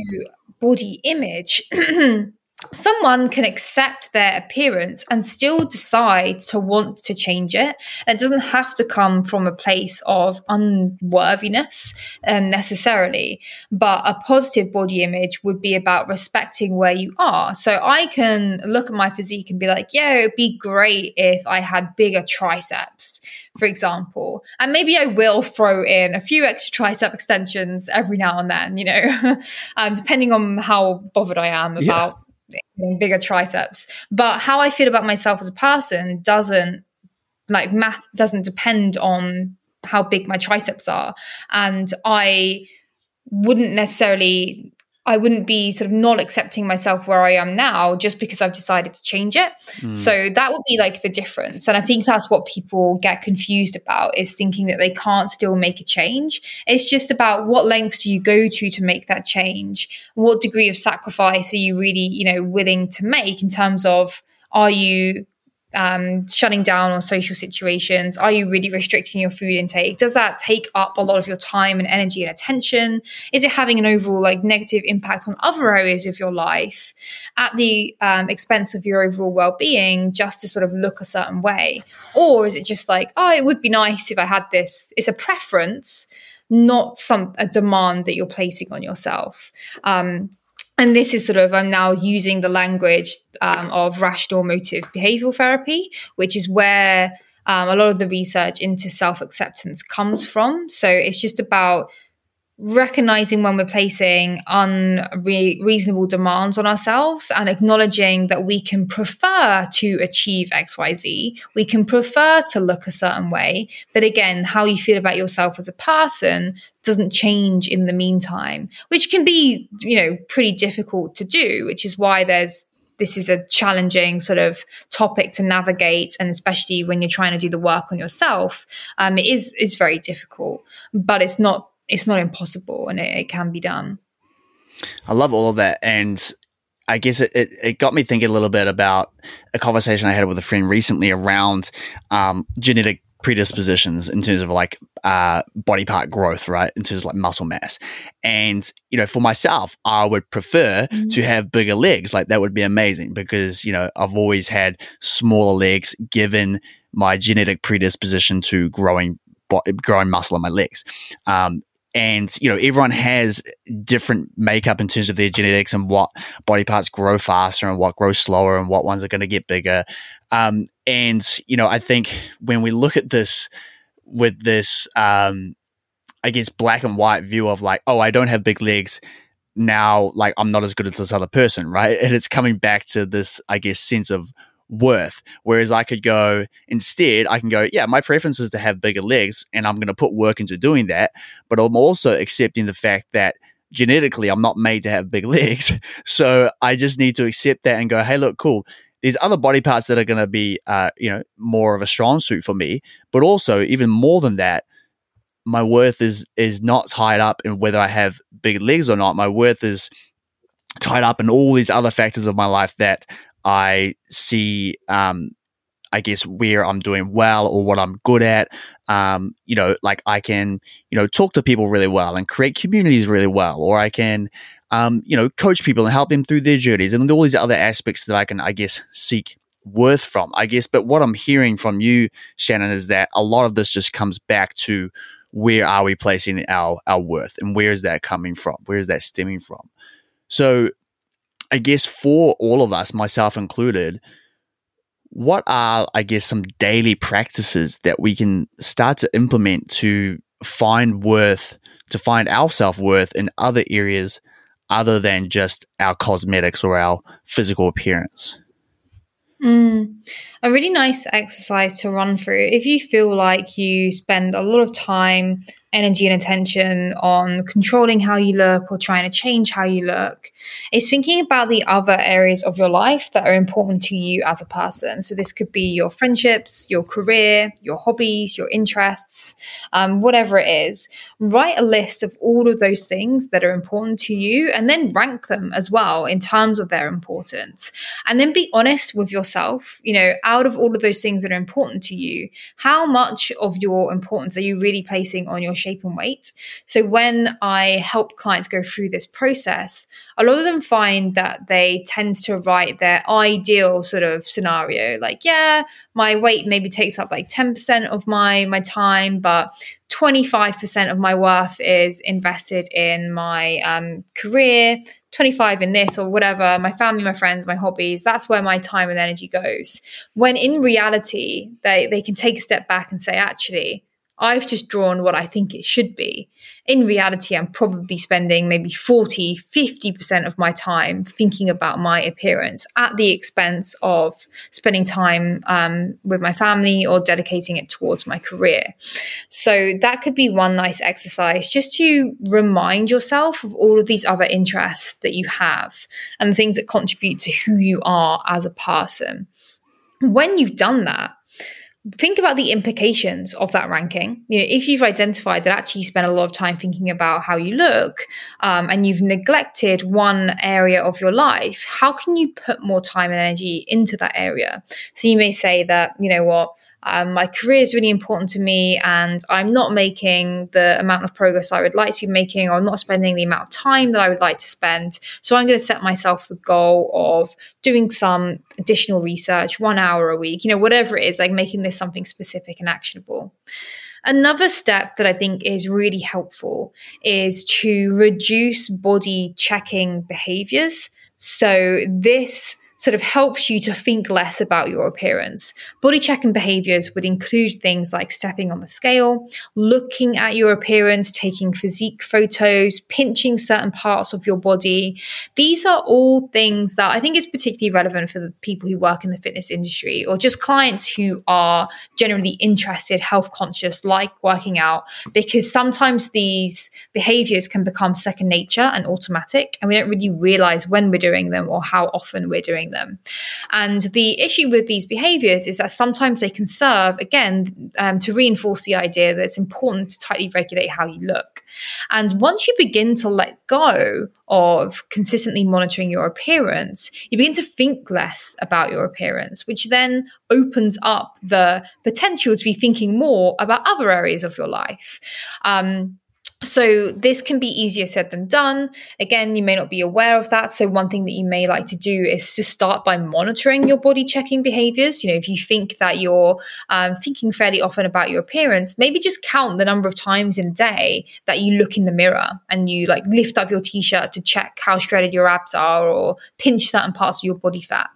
body image, <clears throat> mm. Someone can accept their appearance and still decide to want to change it. It doesn't have to come from a place of unworthiness um, necessarily, but a positive body image would be about respecting where you are. So I can look at my physique and be like, yeah, it'd be great if I had bigger triceps, for example. And maybe I will throw in a few extra tricep extensions every now and then, you know, <laughs> um, depending on how bothered I am about. Yeah bigger triceps. But how I feel about myself as a person doesn't like math doesn't depend on how big my triceps are. And I wouldn't necessarily I wouldn't be sort of not accepting myself where I am now just because I've decided to change it. Mm. So that would be like the difference. And I think that's what people get confused about is thinking that they can't still make a change. It's just about what lengths do you go to to make that change? What degree of sacrifice are you really, you know, willing to make in terms of are you um, shutting down on social situations? Are you really restricting your food intake? Does that take up a lot of your time and energy and attention? Is it having an overall like negative impact on other areas of your life at the um, expense of your overall well-being just to sort of look a certain way? Or is it just like, oh, it would be nice if I had this? It's a preference, not some a demand that you're placing on yourself. Um, and this is sort of i'm now using the language um, of rational emotive behavioral therapy which is where um, a lot of the research into self-acceptance comes from. So it's just about recognizing when we're placing unreasonable demands on ourselves and acknowledging that we can prefer to achieve xyz we can prefer to look a certain way. But again how you feel about yourself as a person doesn't change in the meantime which can be you know pretty difficult to do which is why there's this is a challenging sort of topic to navigate. And especially when you're trying to do the work on yourself um, it is is very difficult but it's not it's not impossible and it, it can be done. I love all of that. And I guess it, it, it, got me thinking a little bit about a conversation I had with a friend recently around um, genetic predispositions in terms of like uh, body part growth, right? In terms of like muscle mass. And, you know, for myself, I would prefer mm-hmm. to have bigger legs. Like that would be amazing because, you know, I've always had smaller legs given my genetic predisposition to growing growing muscle on my legs. Um, and you know everyone has different makeup in terms of their genetics and what body parts grow faster and what grow slower and what ones are going to get bigger. Um, and you know i think when we look at this with this um, i guess black and white view of like oh i don't have big legs now like i'm not as good as this other person right? <laughs> And it's coming back to this i guess sense of worth. Whereas I could go instead, I can go, yeah, my preference is to have bigger legs and I'm going to put work into doing that. But I'm also accepting the fact that genetically I'm not made to have big <laughs> legs. So I just need to accept that and go, hey, look, cool. There's other body parts that are going to be, uh, you know, more of a strong suit for me. But also, even more than that, my worth is is not tied up in whether I have big legs or not. My worth is tied up in all these other factors of my life that I see, um, I guess, where I'm doing well or what I'm good at. Um, you know, like I can, you know, talk to people really well and create communities really well, or I can, um, you know, coach people and help them through their journeys and all these other aspects that I can, I guess, seek worth from, I guess. But what I'm hearing from you, Shannon, is that a lot of this just comes back to where are we placing our our worth and where is that coming from? Where is that stemming from? So I guess for all of us, myself included, what are, I guess, some daily practices that we can start to implement to find worth, to find our self worth in other areas other than just our cosmetics or our physical appearance? Mm, a really nice exercise to run through. If you feel like you spend a lot of time energy and attention on controlling how you look or trying to change how you look is thinking about the other areas of your life that are important to you as a person. So, this could be your friendships, your career, your hobbies, your interests, um, whatever it is. Write a list of all of those things that are important to you and then rank them as well in terms of their importance. And then be honest with yourself. You know, out of all of those things that are important to you, how much of your importance are you really placing on your shape and weight. So when I help clients go through this process, a lot of them find that they tend to write their ideal sort of scenario like, yeah, my weight maybe takes up like 10% of my my time, but 25% of my worth is invested in my um, career 25 in this or whatever my family my friends my hobbies that's where my time and energy goes when in reality they, they can take a step back and say actually I've just drawn what I think it should be. In reality, I'm probably spending maybe 40, 50% of my time thinking about my appearance at the expense of spending time um, with my family or dedicating it towards my career. So that could be one nice exercise just to remind yourself of all of these other interests that you have and the things that contribute to who you are as a person. When you've done that, think about the implications of that ranking. You know, if you've identified that actually you spend a lot of time thinking about how you look um, and you've neglected one area of your life, how can you put more time and energy into that area? So you may say that, you know what, um, my career is really important to me and I'm not making the amount of progress I would like to be making, or I'm not spending the amount of time that I would like to spend. So I'm going to set myself the goal of doing some additional research, one hour a week, you know, whatever it is, like making this something specific and actionable. Another step that I think is really helpful is to reduce body checking behaviors. So this sort of helps you to think less about your appearance. Body checking behaviors would include things like stepping on the scale, looking at your appearance, taking physique photos, pinching certain parts of your body. These are all things that I think is particularly relevant for the people who work in the fitness industry or just clients who are generally interested, health conscious, like working out, because sometimes these behaviors can become second nature and automatic, and we don't really realize when we're doing them or how often we're doing them. And the issue with these behaviors is that sometimes they can serve, again, um, to reinforce the idea that it's important to tightly regulate how you look. And once you begin to let go of consistently monitoring your appearance, you begin to think less about your appearance, which then opens up the potential to be thinking more about other areas of your life. Um, so this can be easier said than done. Again, you may not be aware of that. So one thing that you may like to do is to start by monitoring your body checking behaviors. You know, if you think that you're um, thinking fairly often about your appearance, maybe just count the number of times in a day that you look in the mirror and you like lift up your t-shirt to check how shredded your abs are or pinch certain parts of your body fat.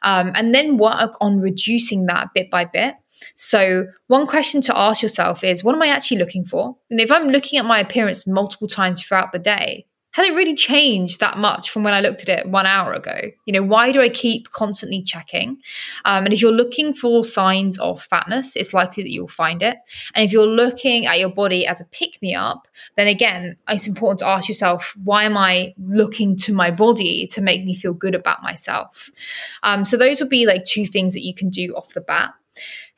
Um, and then work on reducing that bit by bit. So, one question to ask yourself is what am I actually looking for? And if I'm looking at my appearance multiple times throughout the day, has it really changed that much from when I looked at it one hour ago? You know, why do I keep constantly checking? Um, and if you're looking for signs of fatness, it's likely that you'll find it. And if you're looking at your body as a pick me up, then again, it's important to ask yourself, why am I looking to my body to make me feel good about myself? Um, so those would be like two things that you can do off the bat.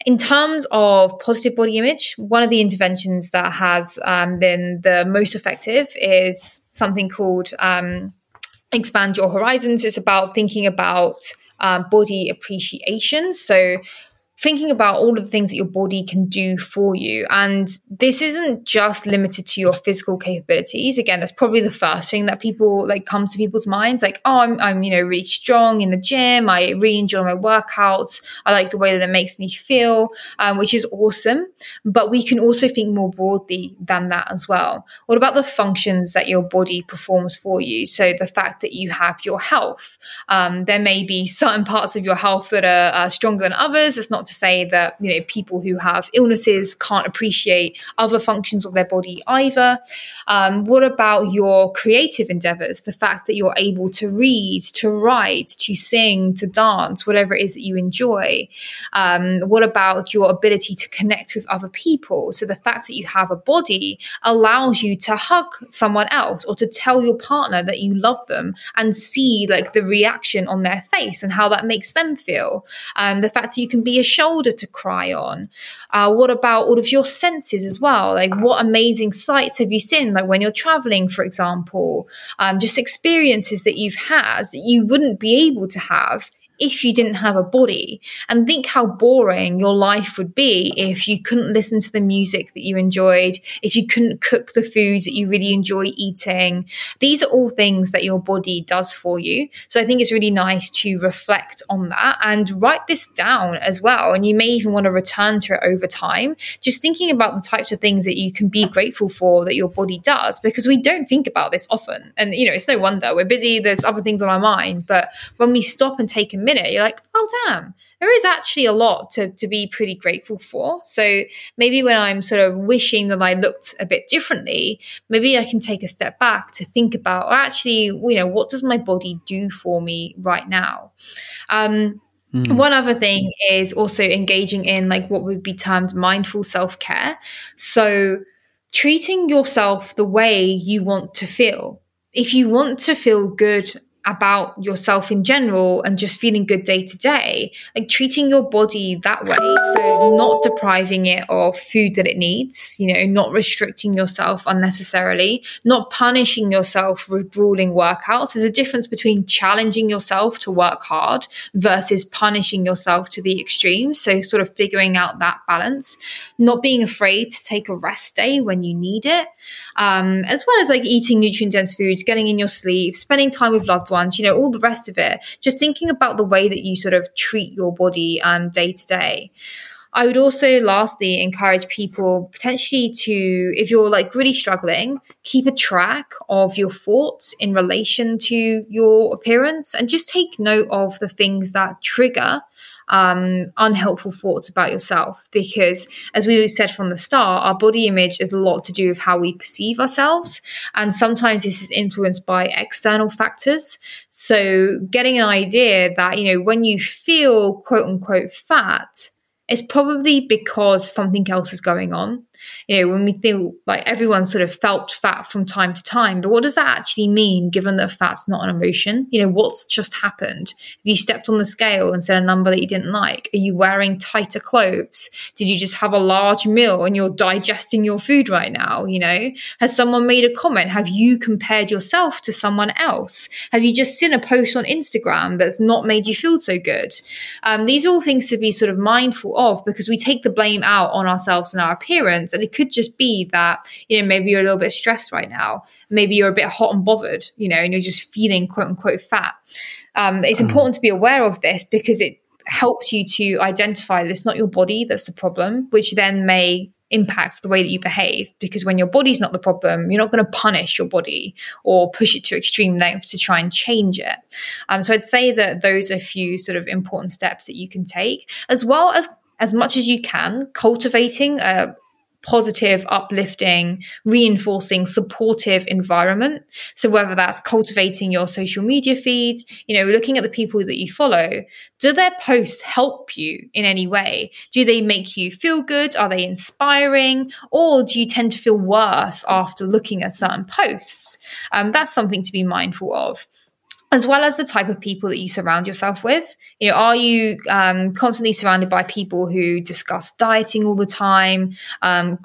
In terms of positive body image, one of the interventions that has um, been the most effective is something called um, Expand Your Horizons. It's about thinking about um, body appreciation. So, thinking about all of the things that your body can do for you. And this isn't just limited to your physical capabilities. Again, that's probably the first thing that people like comes to people's minds. Like, oh, I'm, I'm, you know, really strong in the gym. I really enjoy my workouts. I like the way that it makes me feel, um, which is awesome. But we can also think more broadly than that as well. What about the functions that your body performs for you? So the fact that you have your health. Um, there may be certain parts of your health that are uh, stronger than others. It's not to say that you know people who have illnesses can't appreciate other functions of their body either. Um, what about your creative endeavors? The fact that you're able to read, to write, to sing, to dance, whatever it is that you enjoy. Um, what about your ability to connect with other people? So the fact that you have a body allows you to hug someone else or to tell your partner that you love them and see like the reaction on their face and how that makes them feel. Um, the fact that you can be a shoulder to cry on? Uh, what about all of your senses as well? Like, what amazing sights have you seen? Like, when you're traveling, for example, um, just experiences that you've had that you wouldn't be able to have if you didn't have a body. And think how boring your life would be if you couldn't listen to the music that you enjoyed if you couldn't cook the foods that you really enjoy eating. These are all things that your body does for you. So i think it's really nice to reflect on that and write this down as well. And you may even want to return to it over time. Just thinking about the types of things that you can be grateful for that your body does because we don't think about this often. And you know it's no wonder. We're busy. There's other things on our mind. But when we stop and take a minute, you're like, oh, damn, there is actually a lot to, to be pretty grateful for. So maybe when I'm sort of wishing that I looked a bit differently, maybe I can take a step back to think about, or actually, you know, what does my body do for me right now? Um, Mm. One other thing is also engaging in like what would be termed mindful self care. So, treating yourself the way you want to feel. If you want to feel good about yourself in general and just feeling good day to day, like treating your body that way. So, not depriving it of food that it needs, you know, not restricting yourself unnecessarily, not punishing yourself with grueling workouts. There's a difference between challenging yourself to work hard versus punishing yourself to the extreme. So, sort of figuring out that balance, not being afraid to take a rest day when you need it, um, as well as like eating nutrient dense foods, getting in your sleep, spending time with loved ones, you know, all the rest of it. Just thinking about the way that you sort of treat your body um, day to day. I would also lastly encourage people potentially to, if you're like really struggling, keep a track of your thoughts in relation to your appearance and just take note of the things that trigger um, unhelpful thoughts about yourself. Because as we said from the start, our body image is a lot to do with how we perceive ourselves. And sometimes this is influenced by external factors. So getting an idea that, you know, when you feel quote unquote fat, it's probably because something else is going on you know, when we feel like everyone sort of felt fat from time to time, but what does that actually mean given that fat's not an emotion? You know, what's just happened? Have you stepped on the scale and said a number that you didn't like? Are you wearing tighter clothes? Did you just have a large meal and you're digesting your food right now? You know, has someone made a comment? Have you compared yourself to someone else? Have you just seen a post on Instagram that's not made you feel so good? Um, these are all things to be sort of mindful of because we take the blame out on ourselves and our appearance and it could just be that, you know, maybe you're a little bit stressed right now. Maybe you're a bit hot and bothered, you know, and you're just feeling quote unquote fat. Um, it's mm. important to be aware of this because it helps you to identify that it's not your body that's the problem, which then may impact the way that you behave because when your body's not the problem you're not going to punish your body or push it to extreme lengths to try and change it um, so i'd say that those are a few sort of important steps that you can take as well as as much as you can cultivating a positive, uplifting, reinforcing, supportive environment. So whether that's cultivating your social media feeds, you know, looking at the people that you follow, do their posts help you in any way? Do they make you feel good? Are they inspiring? Or do you tend to feel worse after looking at certain posts? Um, that's something to be mindful of as well as the type of people that you surround yourself with. You know, are you um, constantly surrounded by people who discuss dieting all the time, um,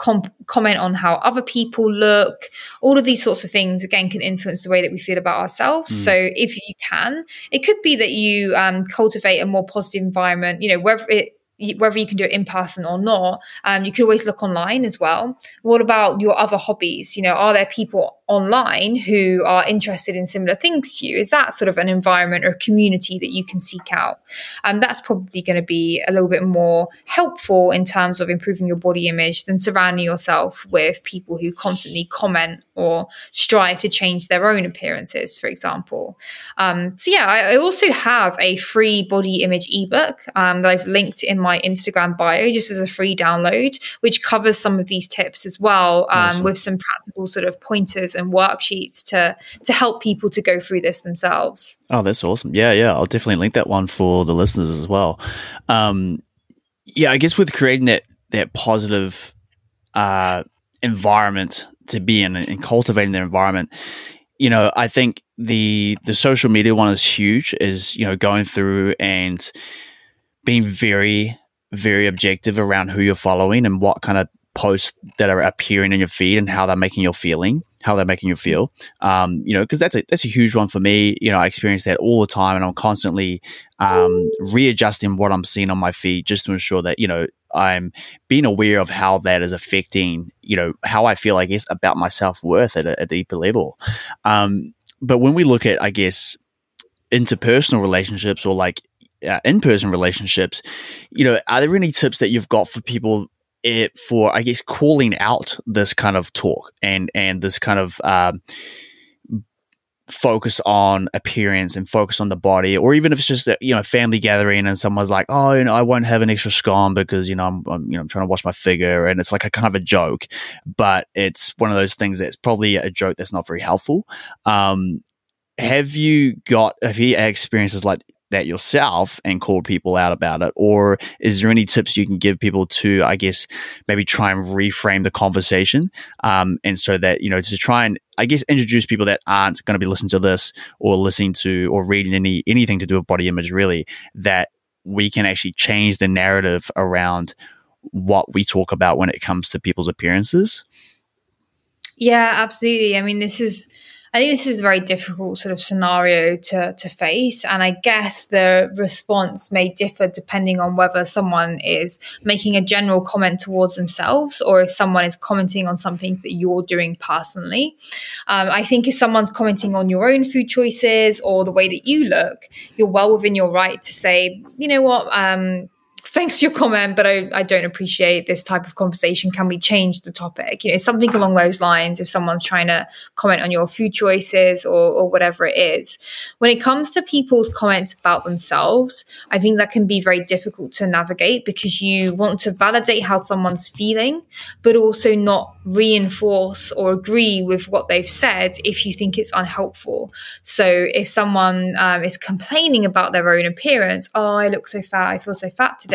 comment on how other people look? All of these sorts of things, again, can influence the way that we feel about ourselves. Mm. So, if you can, it could be that you um, cultivate a more positive environment. You know, whether it whether you can do it in person or not, um, you can always look online as well. What about your other hobbies? You know, are there people online who are interested in similar things to you? Is that sort of an environment or community that you can seek out? Um, that's probably going to be a little bit more helpful in terms of improving your body image than surrounding yourself with people who constantly comment or strive to change their own appearances, for example. Um, so, yeah, I, I, also have a free body image ebook um, that I've linked in my Instagram bio just as a free download, which covers some of these tips as well um, awesome. with some practical sort of pointers and worksheets to to help people to go through this themselves. Oh, that's awesome. Yeah, yeah. I'll definitely link that one for the listeners as well. Um, yeah, I guess with creating that that positive uh, environment to be in and cultivating their environment, you know, I think the the social media one is huge. Is you know going through and being very very objective around who you're following and what kind of posts that are appearing in your feed and how they're making you feeling how they're making you feel. Um, you know, because that's a that's a huge one for me. You know, I experience that all the time, and I'm constantly um, readjusting what I'm seeing on my feed just to ensure that you know I'm being aware of how that is affecting you know how I feel, I guess, about my self worth at a, a, deeper level. Um, but when we look at, I guess, interpersonal relationships or like uh, in-person relationships you know are there any tips that you've got for people it for I guess calling out this kind of talk and and this kind of um, focus on appearance and focus on the body, or even if it's just a you know family gathering and someone's like, oh, you know, I won't have an extra scone because you know I'm, I'm you know I'm trying to wash my figure, and it's like a kind of a joke, but it's one of those things that's probably a joke that's not very helpful. Um, have you got have you experiences like that yourself and called people out about it? Or is there any tips you can give people to, I guess, maybe try and reframe the conversation? Um, and so that, you know, to try and, I guess, introduce people that aren't going to be listening to this or listening to or reading any anything to do with body image, really, that we can actually change the narrative around what we talk about when it comes to people's appearances. Yeah, absolutely. I mean, this is I think this is a very difficult sort of scenario to, to face. And I guess the response may differ depending on whether someone is making a general comment towards themselves or if someone is commenting on something that you're doing personally. Um, I think if someone's commenting on your own food choices or the way that you look, you're well within your right to say, you know what, um, thanks for your comment, but I, I don't appreciate this type of conversation. Can we change the topic? You know, something along those lines if someone's trying to comment on your food choices or, or whatever it is. When it comes to people's comments about themselves, I think that can be very difficult to navigate because you want to validate how someone's feeling, but also not reinforce or agree with what they've said if you think it's unhelpful. So if someone um, is complaining about their own appearance, oh, I look so fat, I feel so fat today,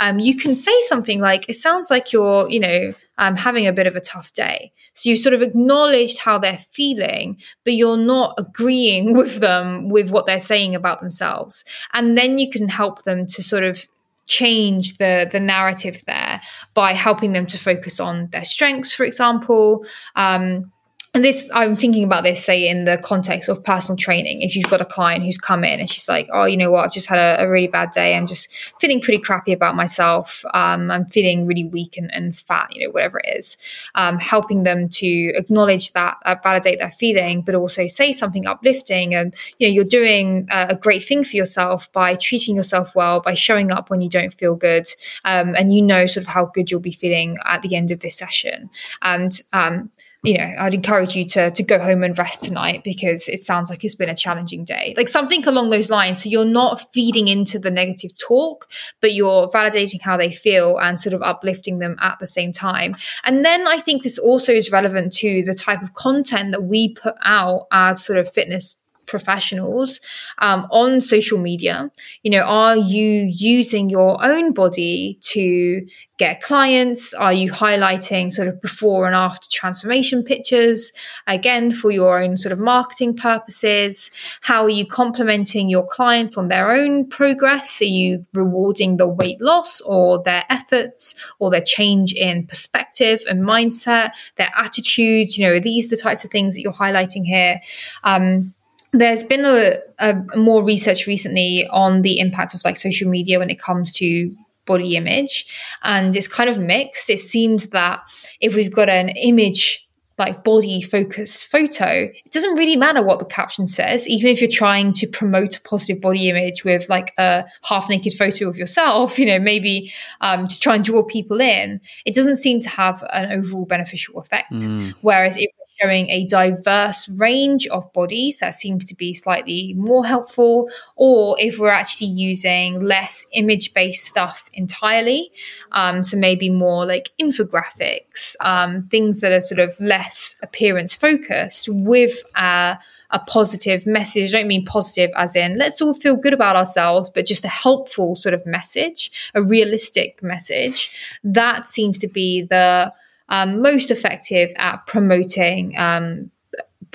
um, you can say something like, it sounds like you're, you know, um, having a bit of a tough day. So you sort of acknowledged how they're feeling, but you're not agreeing <laughs> with them with what they're saying about themselves. And then you can help them to sort of change the the narrative there by helping them to focus on their strengths for example um, and this i'm thinking about this say in the context of personal training. If you've got a client who's come in and she's like oh you know what? I've just had a, a really bad day. I'm just feeling pretty crappy about myself. Um, i'm feeling really weak and, and, fat you know whatever it is. Um, helping them to acknowledge that uh, validate their feeling but also say something uplifting and you know you're doing uh, a great thing for yourself by treating yourself well by showing up when you don't feel good um, and you know sort of how good you'll be feeling at the end of this session. And um, you know, I'd encourage you to to go home and rest tonight because it sounds like it's been a challenging day. Like something along those lines. So you're not feeding into the negative talk, but you're validating how they feel and sort of uplifting them at the same time. And then I think this also is relevant to the type of content that we put out as sort of fitness professionals um, on social media you know are you using your own body to get clients? Are you highlighting sort of before and after transformation pictures again for your own sort of marketing purposes? How are you complimenting your clients on their own progress? Are you rewarding the weight loss or their efforts or their change in perspective and mindset their attitudes? You know are these the types of things that you're highlighting here? Um, there's been a, a, more research recently on the impact of like social media when it comes to body image and it's kind of mixed it seems that if we've got an image like body focused photo it doesn't really matter what the caption says even if you're trying to promote a positive body image with like a half naked photo of yourself <laughs> you know maybe um, to try and draw people in it doesn't seem to have an overall beneficial effect mm. whereas if showing a diverse range of bodies, that seems to be slightly more helpful. Or if we're actually using less image based stuff entirely, um, so maybe more like infographics, um, things that are sort of less appearance focused with a positive message. I don't mean positive as in let's all feel good about ourselves, but just a helpful sort of message, a realistic message. That seems to be the um, most effective at promoting um,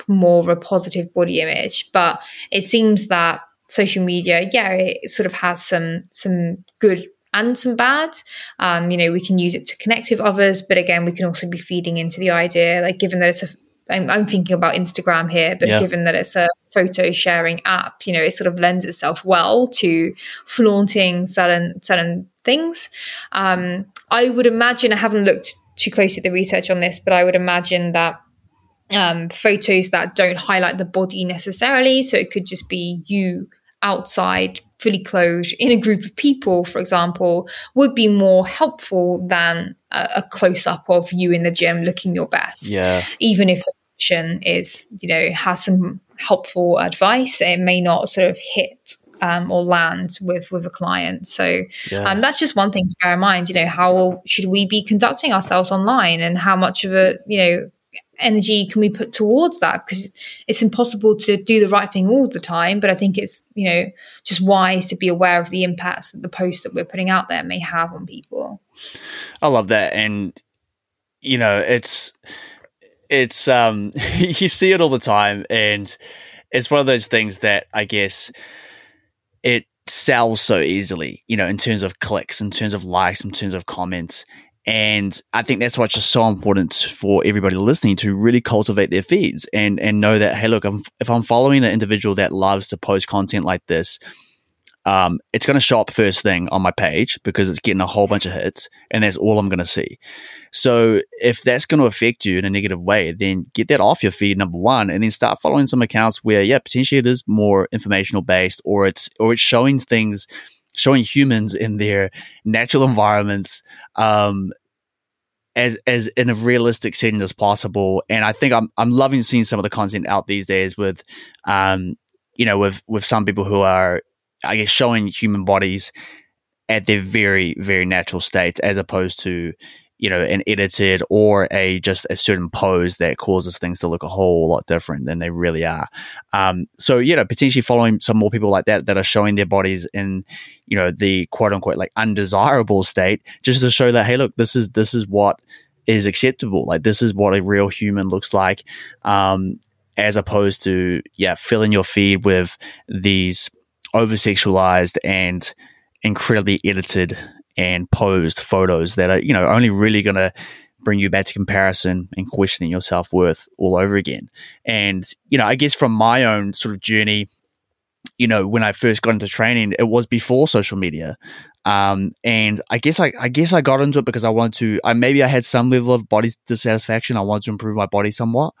more of a positive body image. But it seems that social media, yeah, it sort of has some some good and some bad. Um, you know, we can use it to connect with others, but again, we can also be feeding into the idea, like given that it's a I'm, I'm thinking about Instagram here, but yeah. given that it's a photo sharing app, you know, it sort of lends itself well to flaunting certain certain things. Um, I would imagine I haven't looked too closely at the research on this, but I would imagine that um, photos that don't highlight the body necessarily, so it could just be you outside fully clothed in a group of people, for example, would be more helpful than a, a close up of you in the gym looking your best. Yeah. Even if the option is, you know, has some helpful advice, it may not sort of hit um, or land with with a client. So yeah. um, that's just one thing to bear in mind. You know, how should we be conducting ourselves online, and how much of a you know energy can we put towards that because it's impossible to do the right thing all the time but i think it's you know just wise to be aware of the impacts that the posts that we're putting out there may have on people i love that and you know it's it's um <laughs> you see it all the time and it's one of those things that i guess it sells so easily you know in terms of clicks in terms of likes in terms of comments. And I think that's why it's just so important for everybody listening to really cultivate their feeds and and know that hey, look, I'm, if I'm following an individual that loves to post content like this, um, it's going to show up first thing on my page because it's getting a whole bunch of hits, and that's all I'm going to see. So if that's going to affect you in a negative way, then get that off your feed, number one, and then start following some accounts where yeah, potentially it is more informational based, or it's or it's showing things showing humans in their natural environments um, as as in a realistic setting as possible. And I think I'm I'm loving seeing some of the content out these days with um, you know with with some people who are I guess showing human bodies at their very very natural states as opposed to you know, an edited or a just a certain pose that causes things to look a whole lot different than they really are. Um, so you know, potentially following some more people like that that are showing their bodies in, you know, the quote unquote like undesirable state, just to show that hey, look, this is this is what is acceptable. Like this is what a real human looks like. Um, as opposed to yeah, filling your feed with these over sexualized and incredibly edited and posed photos that are, you know, only really going to bring you back to comparison and questioning your self worth all over again. And, you know, I guess from my own sort of journey, you know, when I first got into training, it was before social media. Um, and I guess I, I guess I got into it because I wanted to. I maybe I had some level of body dissatisfaction. I wanted to improve my body somewhat,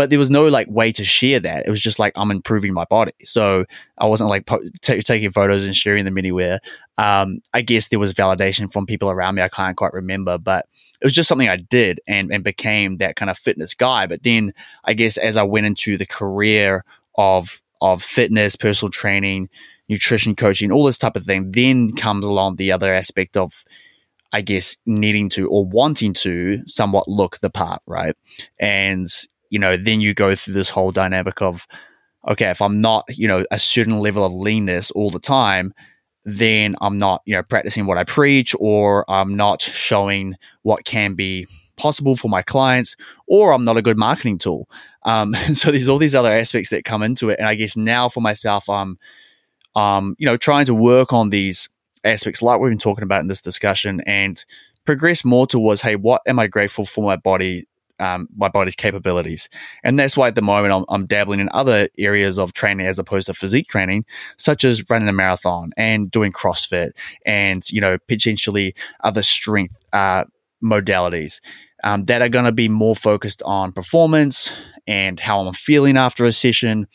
but there was no like way to share that. It was just like I'm improving my body. So I wasn't like po- t- taking photos and sharing them anywhere. Um, I guess there was validation from people around me. I can't quite remember, but it was just something I did and and became that kind of fitness guy. But then I guess as I went into the career of of fitness, personal training, nutrition coaching, all this type of thing, then comes along the other aspect of I guess needing to or wanting to somewhat look the part, right? And you know, then you go through this whole dynamic of, okay, if I'm not, you know, a certain level of leanness all the time, then I'm not, you know, practicing what I preach or I'm not showing what can be possible for my clients or I'm not a good marketing tool. Um, <laughs> so there's all these other aspects that come into it. And I guess now for myself, I'm, um, you know, trying to work on these aspects like we've been talking about in this discussion and progress more towards, hey, what am I grateful for my body um, my body's capabilities. And that's why at the moment I'm, I'm, dabbling in other areas of training as opposed to physique training, such as running a marathon and doing CrossFit and, you know, potentially other strength uh, modalities. Um, that are going to be more focused on performance and how I'm feeling after a session,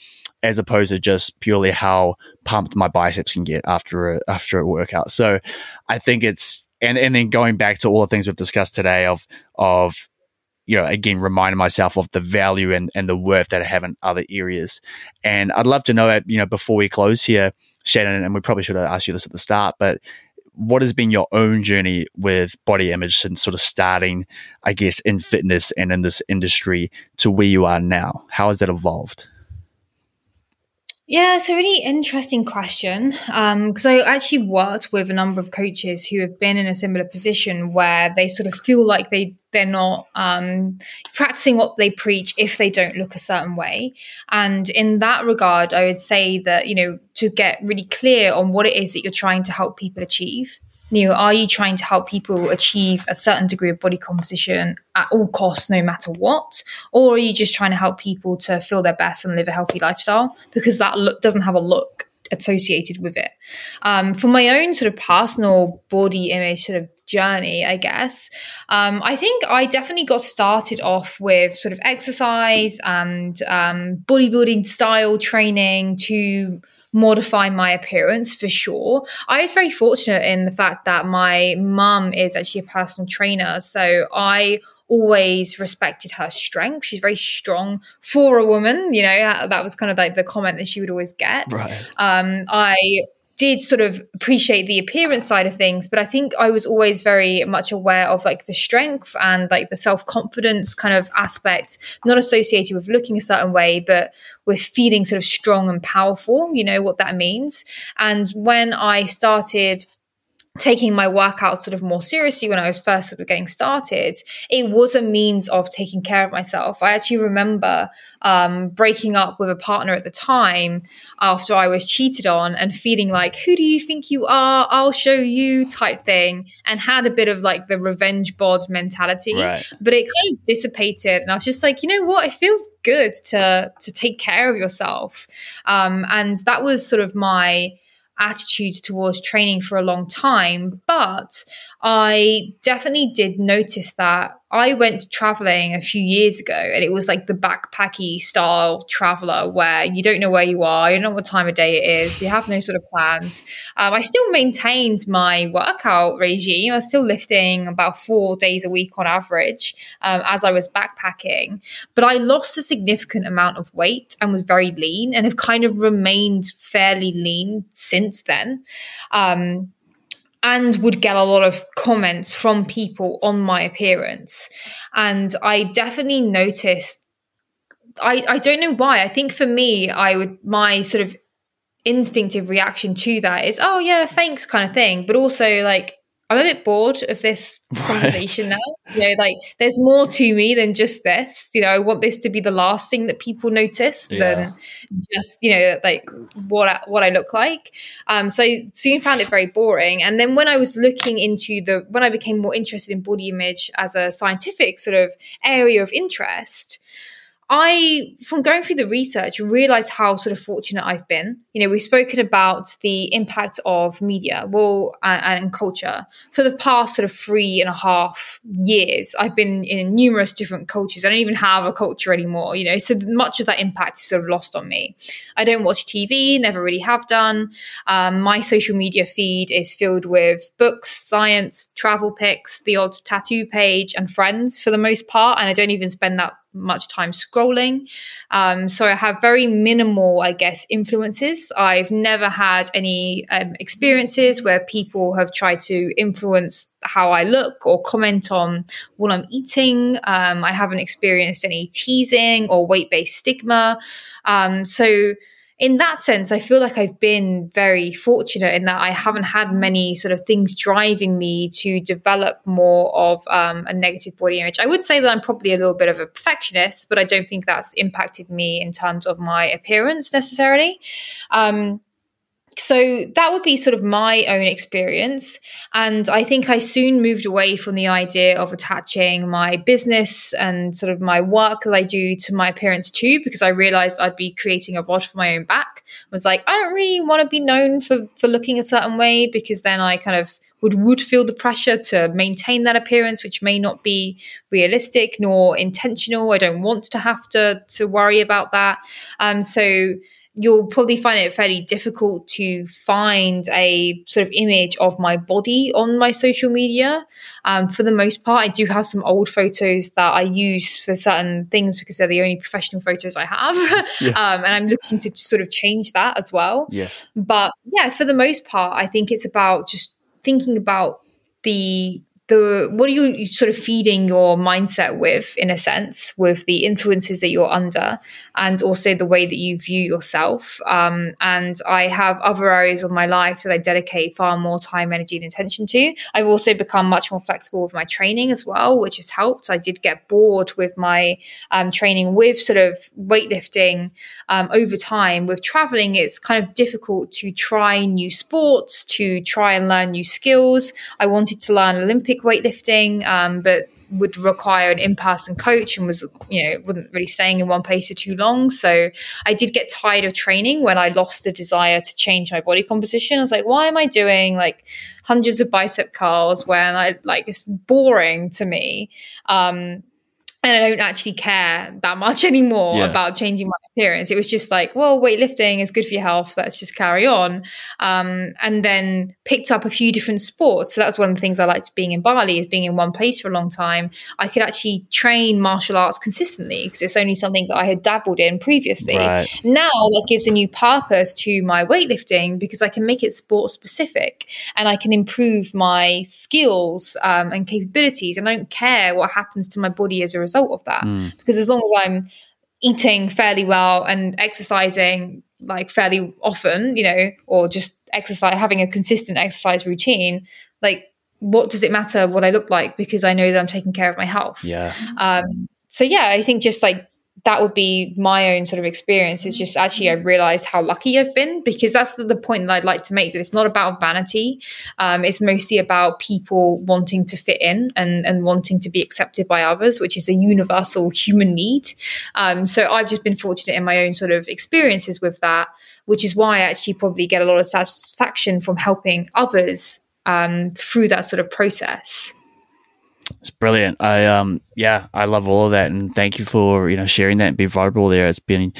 as opposed to just purely how pumped my biceps can get after a after a workout. So, I think it's and and then going back to all the things we've discussed today of of you know, again, reminding myself of the value and, and the worth that I have in other areas. And I'd love to know, you know, before we close here, Shannon, and we probably should have asked you this at the start, but what has been your own journey with body image since sort of starting, I guess, in fitness and in this industry to where you are now? How has that evolved? Yeah, it's a really interesting question because um, I actually worked with a number of coaches who have been in a similar position where they sort of feel like they they're not um, practicing what they preach if they don't look a certain way. And in that regard, I would say that you know to get really clear on what it is that you're trying to help people achieve Know, are you trying to help people achieve a certain degree of body composition at all costs, no matter what? Or are you just trying to help people to feel their best and live a healthy lifestyle? Because that look doesn't have a look associated with it. Um, for my own sort of personal body image sort of journey, I guess, um, I think I definitely got started off with sort of exercise and um, bodybuilding style training to modify my appearance for sure. I was very fortunate in the fact that my mum is actually a personal trainer. So I always respected her strength. She's very strong for a woman. You know, that was kind of like the comment that she would always get. Right. Um, I did sort of appreciate the appearance side of things, but I think I was always very much aware of like the strength and like the self confidence kind of aspect, not associated with looking a certain way, but with feeling sort of strong and powerful, you know, what that means. And when I started taking my workout sort of more seriously when I was first sort of getting started, it was a means of taking care of myself. I actually remember um, breaking up with a partner at the time after I was cheated on and feeling like, who do you think you are? I'll show you type thing, and had a bit of like the revenge bod mentality. Right. But it kind of dissipated, and I was just like, you know what? It feels good to to take care of yourself, um, and that was sort of my attitude towards training for a long time, but I definitely did notice that I went traveling a few years ago and it was like the backpacky style traveler where you don't know where you are, you don't know what time of day it is, you have no sort of plans. Um, I still maintained my workout regime. I was still lifting about four days a week on average um, as I was backpacking, but I lost a significant amount of weight and was very lean and have kind of remained fairly lean since then. Um, and would get a lot of comments from people on my appearance. And I definitely noticed I, I don't know why. I think for me, I would my sort of instinctive reaction to that is, oh yeah, thanks kind of thing. But also like I'm a bit bored of this <laughs> conversation right. now. You know, like there's more to me than just this. You know, I want this to be the last thing that people notice yeah. than just you know like what I, what I look like. Um, so I soon found it very boring. And then when I was looking into the when I became more interested in body image as a scientific sort of area of interest, I, from going through the research, realized how sort of fortunate I've been. You know, we've spoken about the impact of media, well, and, and, culture for the past sort of three and a half years. I've been in numerous different cultures. I don't even have a culture anymore. You know, so much of that impact is sort of lost on me. I don't watch TV, never really have done. Um, my social media feed is filled with books, science, travel pics, the odd tattoo page, and friends for the most part. And I don't even spend that much time scrolling. Um, so I have very minimal, I guess, influences. I've never had any um, experiences where people have tried to influence how I look or comment on what I'm eating. Um, I haven't experienced any teasing or weight based stigma. Um, so in that sense, I feel like I've been very fortunate in that I haven't had many sort of things driving me to develop more of um, a negative body image. I would say that I'm probably a little bit of a perfectionist, but I don't think that's impacted me in terms of my appearance necessarily. Um, so that would be sort of my own experience. And I think I soon moved away from the idea of attaching my business and sort of my work that I do to my appearance too, because I realized I'd be creating a rod for my own back. I was like, I don't really want to be known for, for looking a certain way because then I kind of would, would feel the pressure to maintain that appearance, which may not be realistic nor intentional. I don't want to have to, to worry about that. Um, so you'll probably find it fairly difficult to find a sort of image of my body on my social media. Um, for the most part, I do have some old photos that I use for certain things because they're the only professional photos I have. <laughs> Yeah. <laughs> um, and I'm looking to sort of change that as well. Yes. But yeah, for the most part, I think it's about just thinking about the the what are you sort of feeding your mindset with in a sense with the influences that you're under and also the way that you view yourself? Um, and i have other areas of my life that i dedicate far more time energy and attention to. I've also become much more flexible with my training as well which has helped. I did get bored with my um, training with sort of weightlifting um, over time. With traveling it's kind of difficult to try new sports to try and learn new skills. I wanted to learn olympic weightlifting, um, but would require an in-person coach and was you know wasn't really staying in one place for too long. So i did get tired of training when i lost the desire to change my body composition. I was like why am i doing like hundreds of bicep curls when i like it's boring to me? Um and I don't actually care that much <laughs> anymore yeah. about changing my appearance. It was just like, well, weightlifting is good for your health. Let's just carry on. Um, and then picked up a few different sports. So that's one of the things I liked being in Bali is being in one place for a long time. I could actually train martial arts consistently because it's only something that I had dabbled in previously. Right. Now that gives a new purpose to my weightlifting because I can make it sport specific and I can improve my skills um, and capabilities. And I don't care what happens to my body as a result result of that. Mm. Because as long as I'm eating fairly well and exercising like fairly often, you know, or just exercise, having a consistent exercise routine, like what does it matter what I look like because I know that I'm taking care of my health. Yeah. Um, so yeah, I think just like that would be my own sort of experience is just actually I realized how lucky I've been because that's the, the point that I'd like to make that it's not about vanity. Um, it's mostly about people wanting to fit in and, and wanting to be accepted by others, which is a universal human need. Um, so I've just been fortunate in my own sort of experiences with that, which is why I actually probably get a lot of satisfaction from helping others um, through that sort of process. It's brilliant. I um yeah, I love all of that, and thank you for you know sharing that and being vulnerable there. It's been,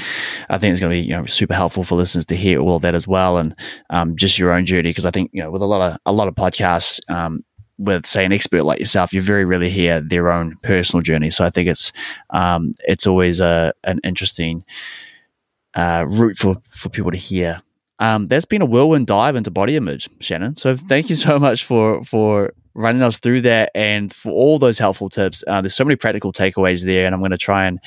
I think it's going to be you know super helpful for listeners to hear all that as well, and um just your own journey because I think you know with a lot of a lot of podcasts um with say an expert like yourself, you very rarely hear their own personal journey. So I think it's um it's always a an interesting uh, route for for people to hear. Um, there's been a whirlwind dive into body image, Shannon. So thank you so much for for running us through that and for all those helpful tips. Uh, there's so many practical takeaways there, and I'm going to try and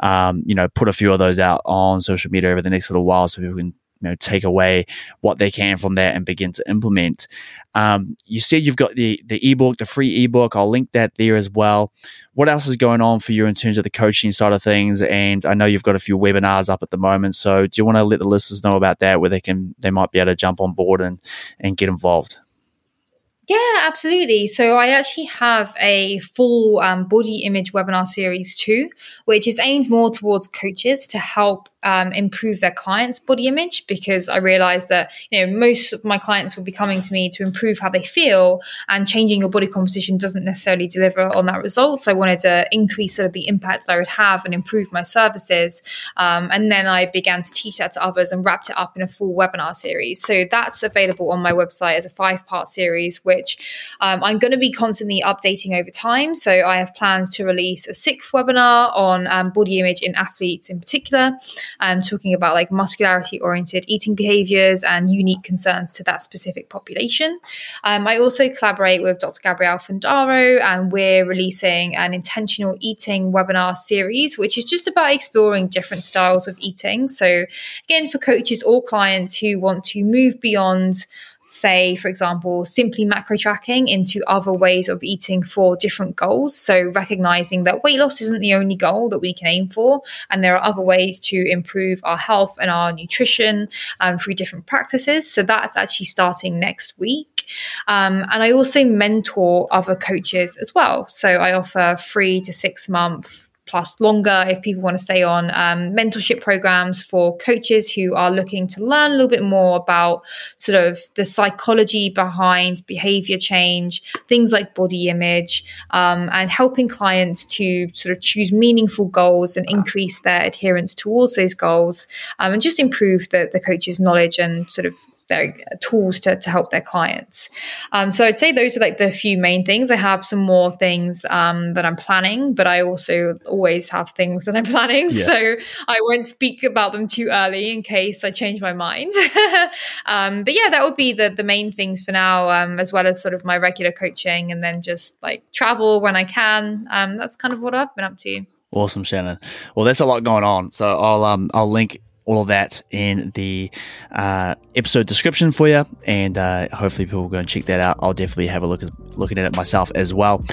um, you know put a few of those out on social media over the next little while so people can you know take away what they can from that and begin to implement. Um, you said you've got the the ebook, the free ebook. I'll link that there as well. What else is going on for you in terms of the coaching side of things? And I know you've got a few webinars up at the moment. So do you want to let the listeners know about that, where they can they might be able to jump on board and and get involved? Yeah, absolutely. So I actually have a full um, body image webinar series too, which is aimed more towards coaches to help um, improve their clients' body image because I realized that you know most of my clients will be coming to me to improve how they feel, and changing your body composition doesn't necessarily deliver on that result. So I wanted to increase sort of the impact that I would have and improve my services, um, and then I began to teach that to others and wrapped it up in a full webinar series. So that's available on my website as a five-part series, which um, I'm going to be constantly updating over time. So I have plans to release a sixth webinar on um, body image in athletes in particular um, talking about like muscularity oriented eating behaviors and unique concerns to that specific population. Um, I also collaborate with Dr. Gabrielle Fundaro, and we're releasing an intentional eating webinar series, which is just about exploring different styles of eating. So, again, for coaches or clients who want to move beyond say, for example, simply macro tracking into other ways of eating for different goals. So, recognizing that weight loss isn't the only goal that we can aim for, and there are other ways to improve our health and our nutrition um, through different practices. So, that's actually starting next week. Um, and I also mentor other coaches as well. So, I offer three to six month plus longer if people want to stay on um, mentorship programs for coaches who are looking to learn a little bit more about sort of the psychology behind behavior change, things like body image, um, and helping clients to sort of choose meaningful goals and increase their adherence towards those goals um, and just improve the, the coach's knowledge and sort of their tools to, to help their clients. Um, so I'd say those are like the few main things. I have some more things um, that I'm planning, but I also always have things that I'm planning. Yeah. So I won't speak about them too early in case I change my mind. <laughs> um, but yeah, that would be the the main things for now, um, as well as sort of my regular coaching and then just like travel when I can. Um, that's kind of what I've been up to. Awesome, Shannon. Well, there's a lot going on, so I'll um I'll link all of that in the uh, episode description for you, and uh, hopefully people will go and check that out. I'll definitely have a look at looking at it myself as well.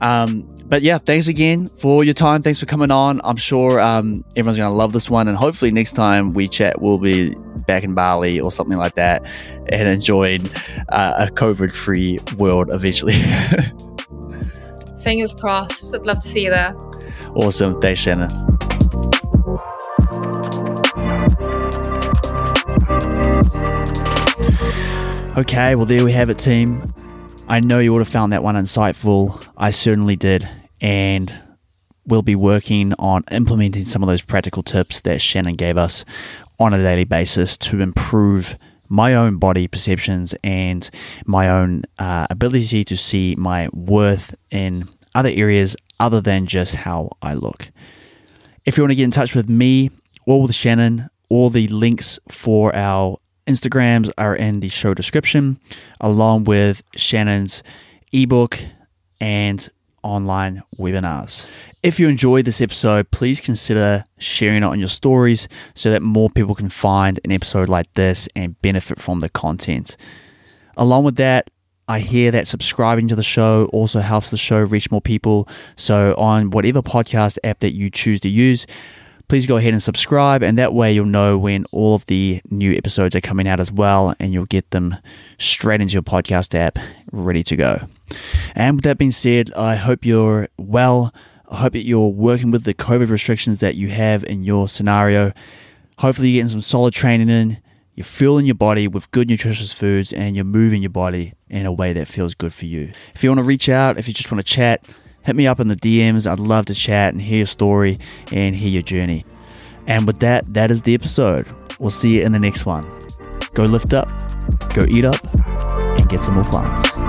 Um, but yeah, thanks again for your time. Thanks for coming on. I'm sure um, everyone's going to love this one, and hopefully next time we chat, we'll be back in Bali or something like that, and enjoying uh, a COVID-free world eventually. <laughs> Fingers crossed. I'd love to see you there. Awesome. Thanks, Shannon. Okay, well, there we have it, team. I know you would have found that one insightful. I certainly did. And we'll be working on implementing some of those practical tips that Shannon gave us on a daily basis to improve my own body perceptions and my own uh, ability to see my worth in other areas other than just how I look. If you want to get in touch with me or with Shannon, all the links for our Instagrams are in the show description, along with Shannon's ebook and online webinars. If you enjoyed this episode, please consider sharing it on your stories so that more people can find an episode like this and benefit from the content. Along with that, I hear that subscribing to the show also helps the show reach more people. So, on whatever podcast app that you choose to use, please go ahead and subscribe, and that way you'll know when all of the new episodes are coming out as well, and you'll get them straight into your podcast app ready to go. And with that being said, I hope you're well. I hope that you're working with the COVID restrictions that you have in your scenario. Hopefully, you're getting some solid training in you're fueling your body with good, nutritious foods, and you're moving your body in a way that feels good for you. If you want to reach out, if you just want to chat, hit me up in the DMs. I'd love to chat and hear your story and hear your journey. And with that, that is the episode. We'll see you in the next one. Go lift up, go eat up, and get some more plants.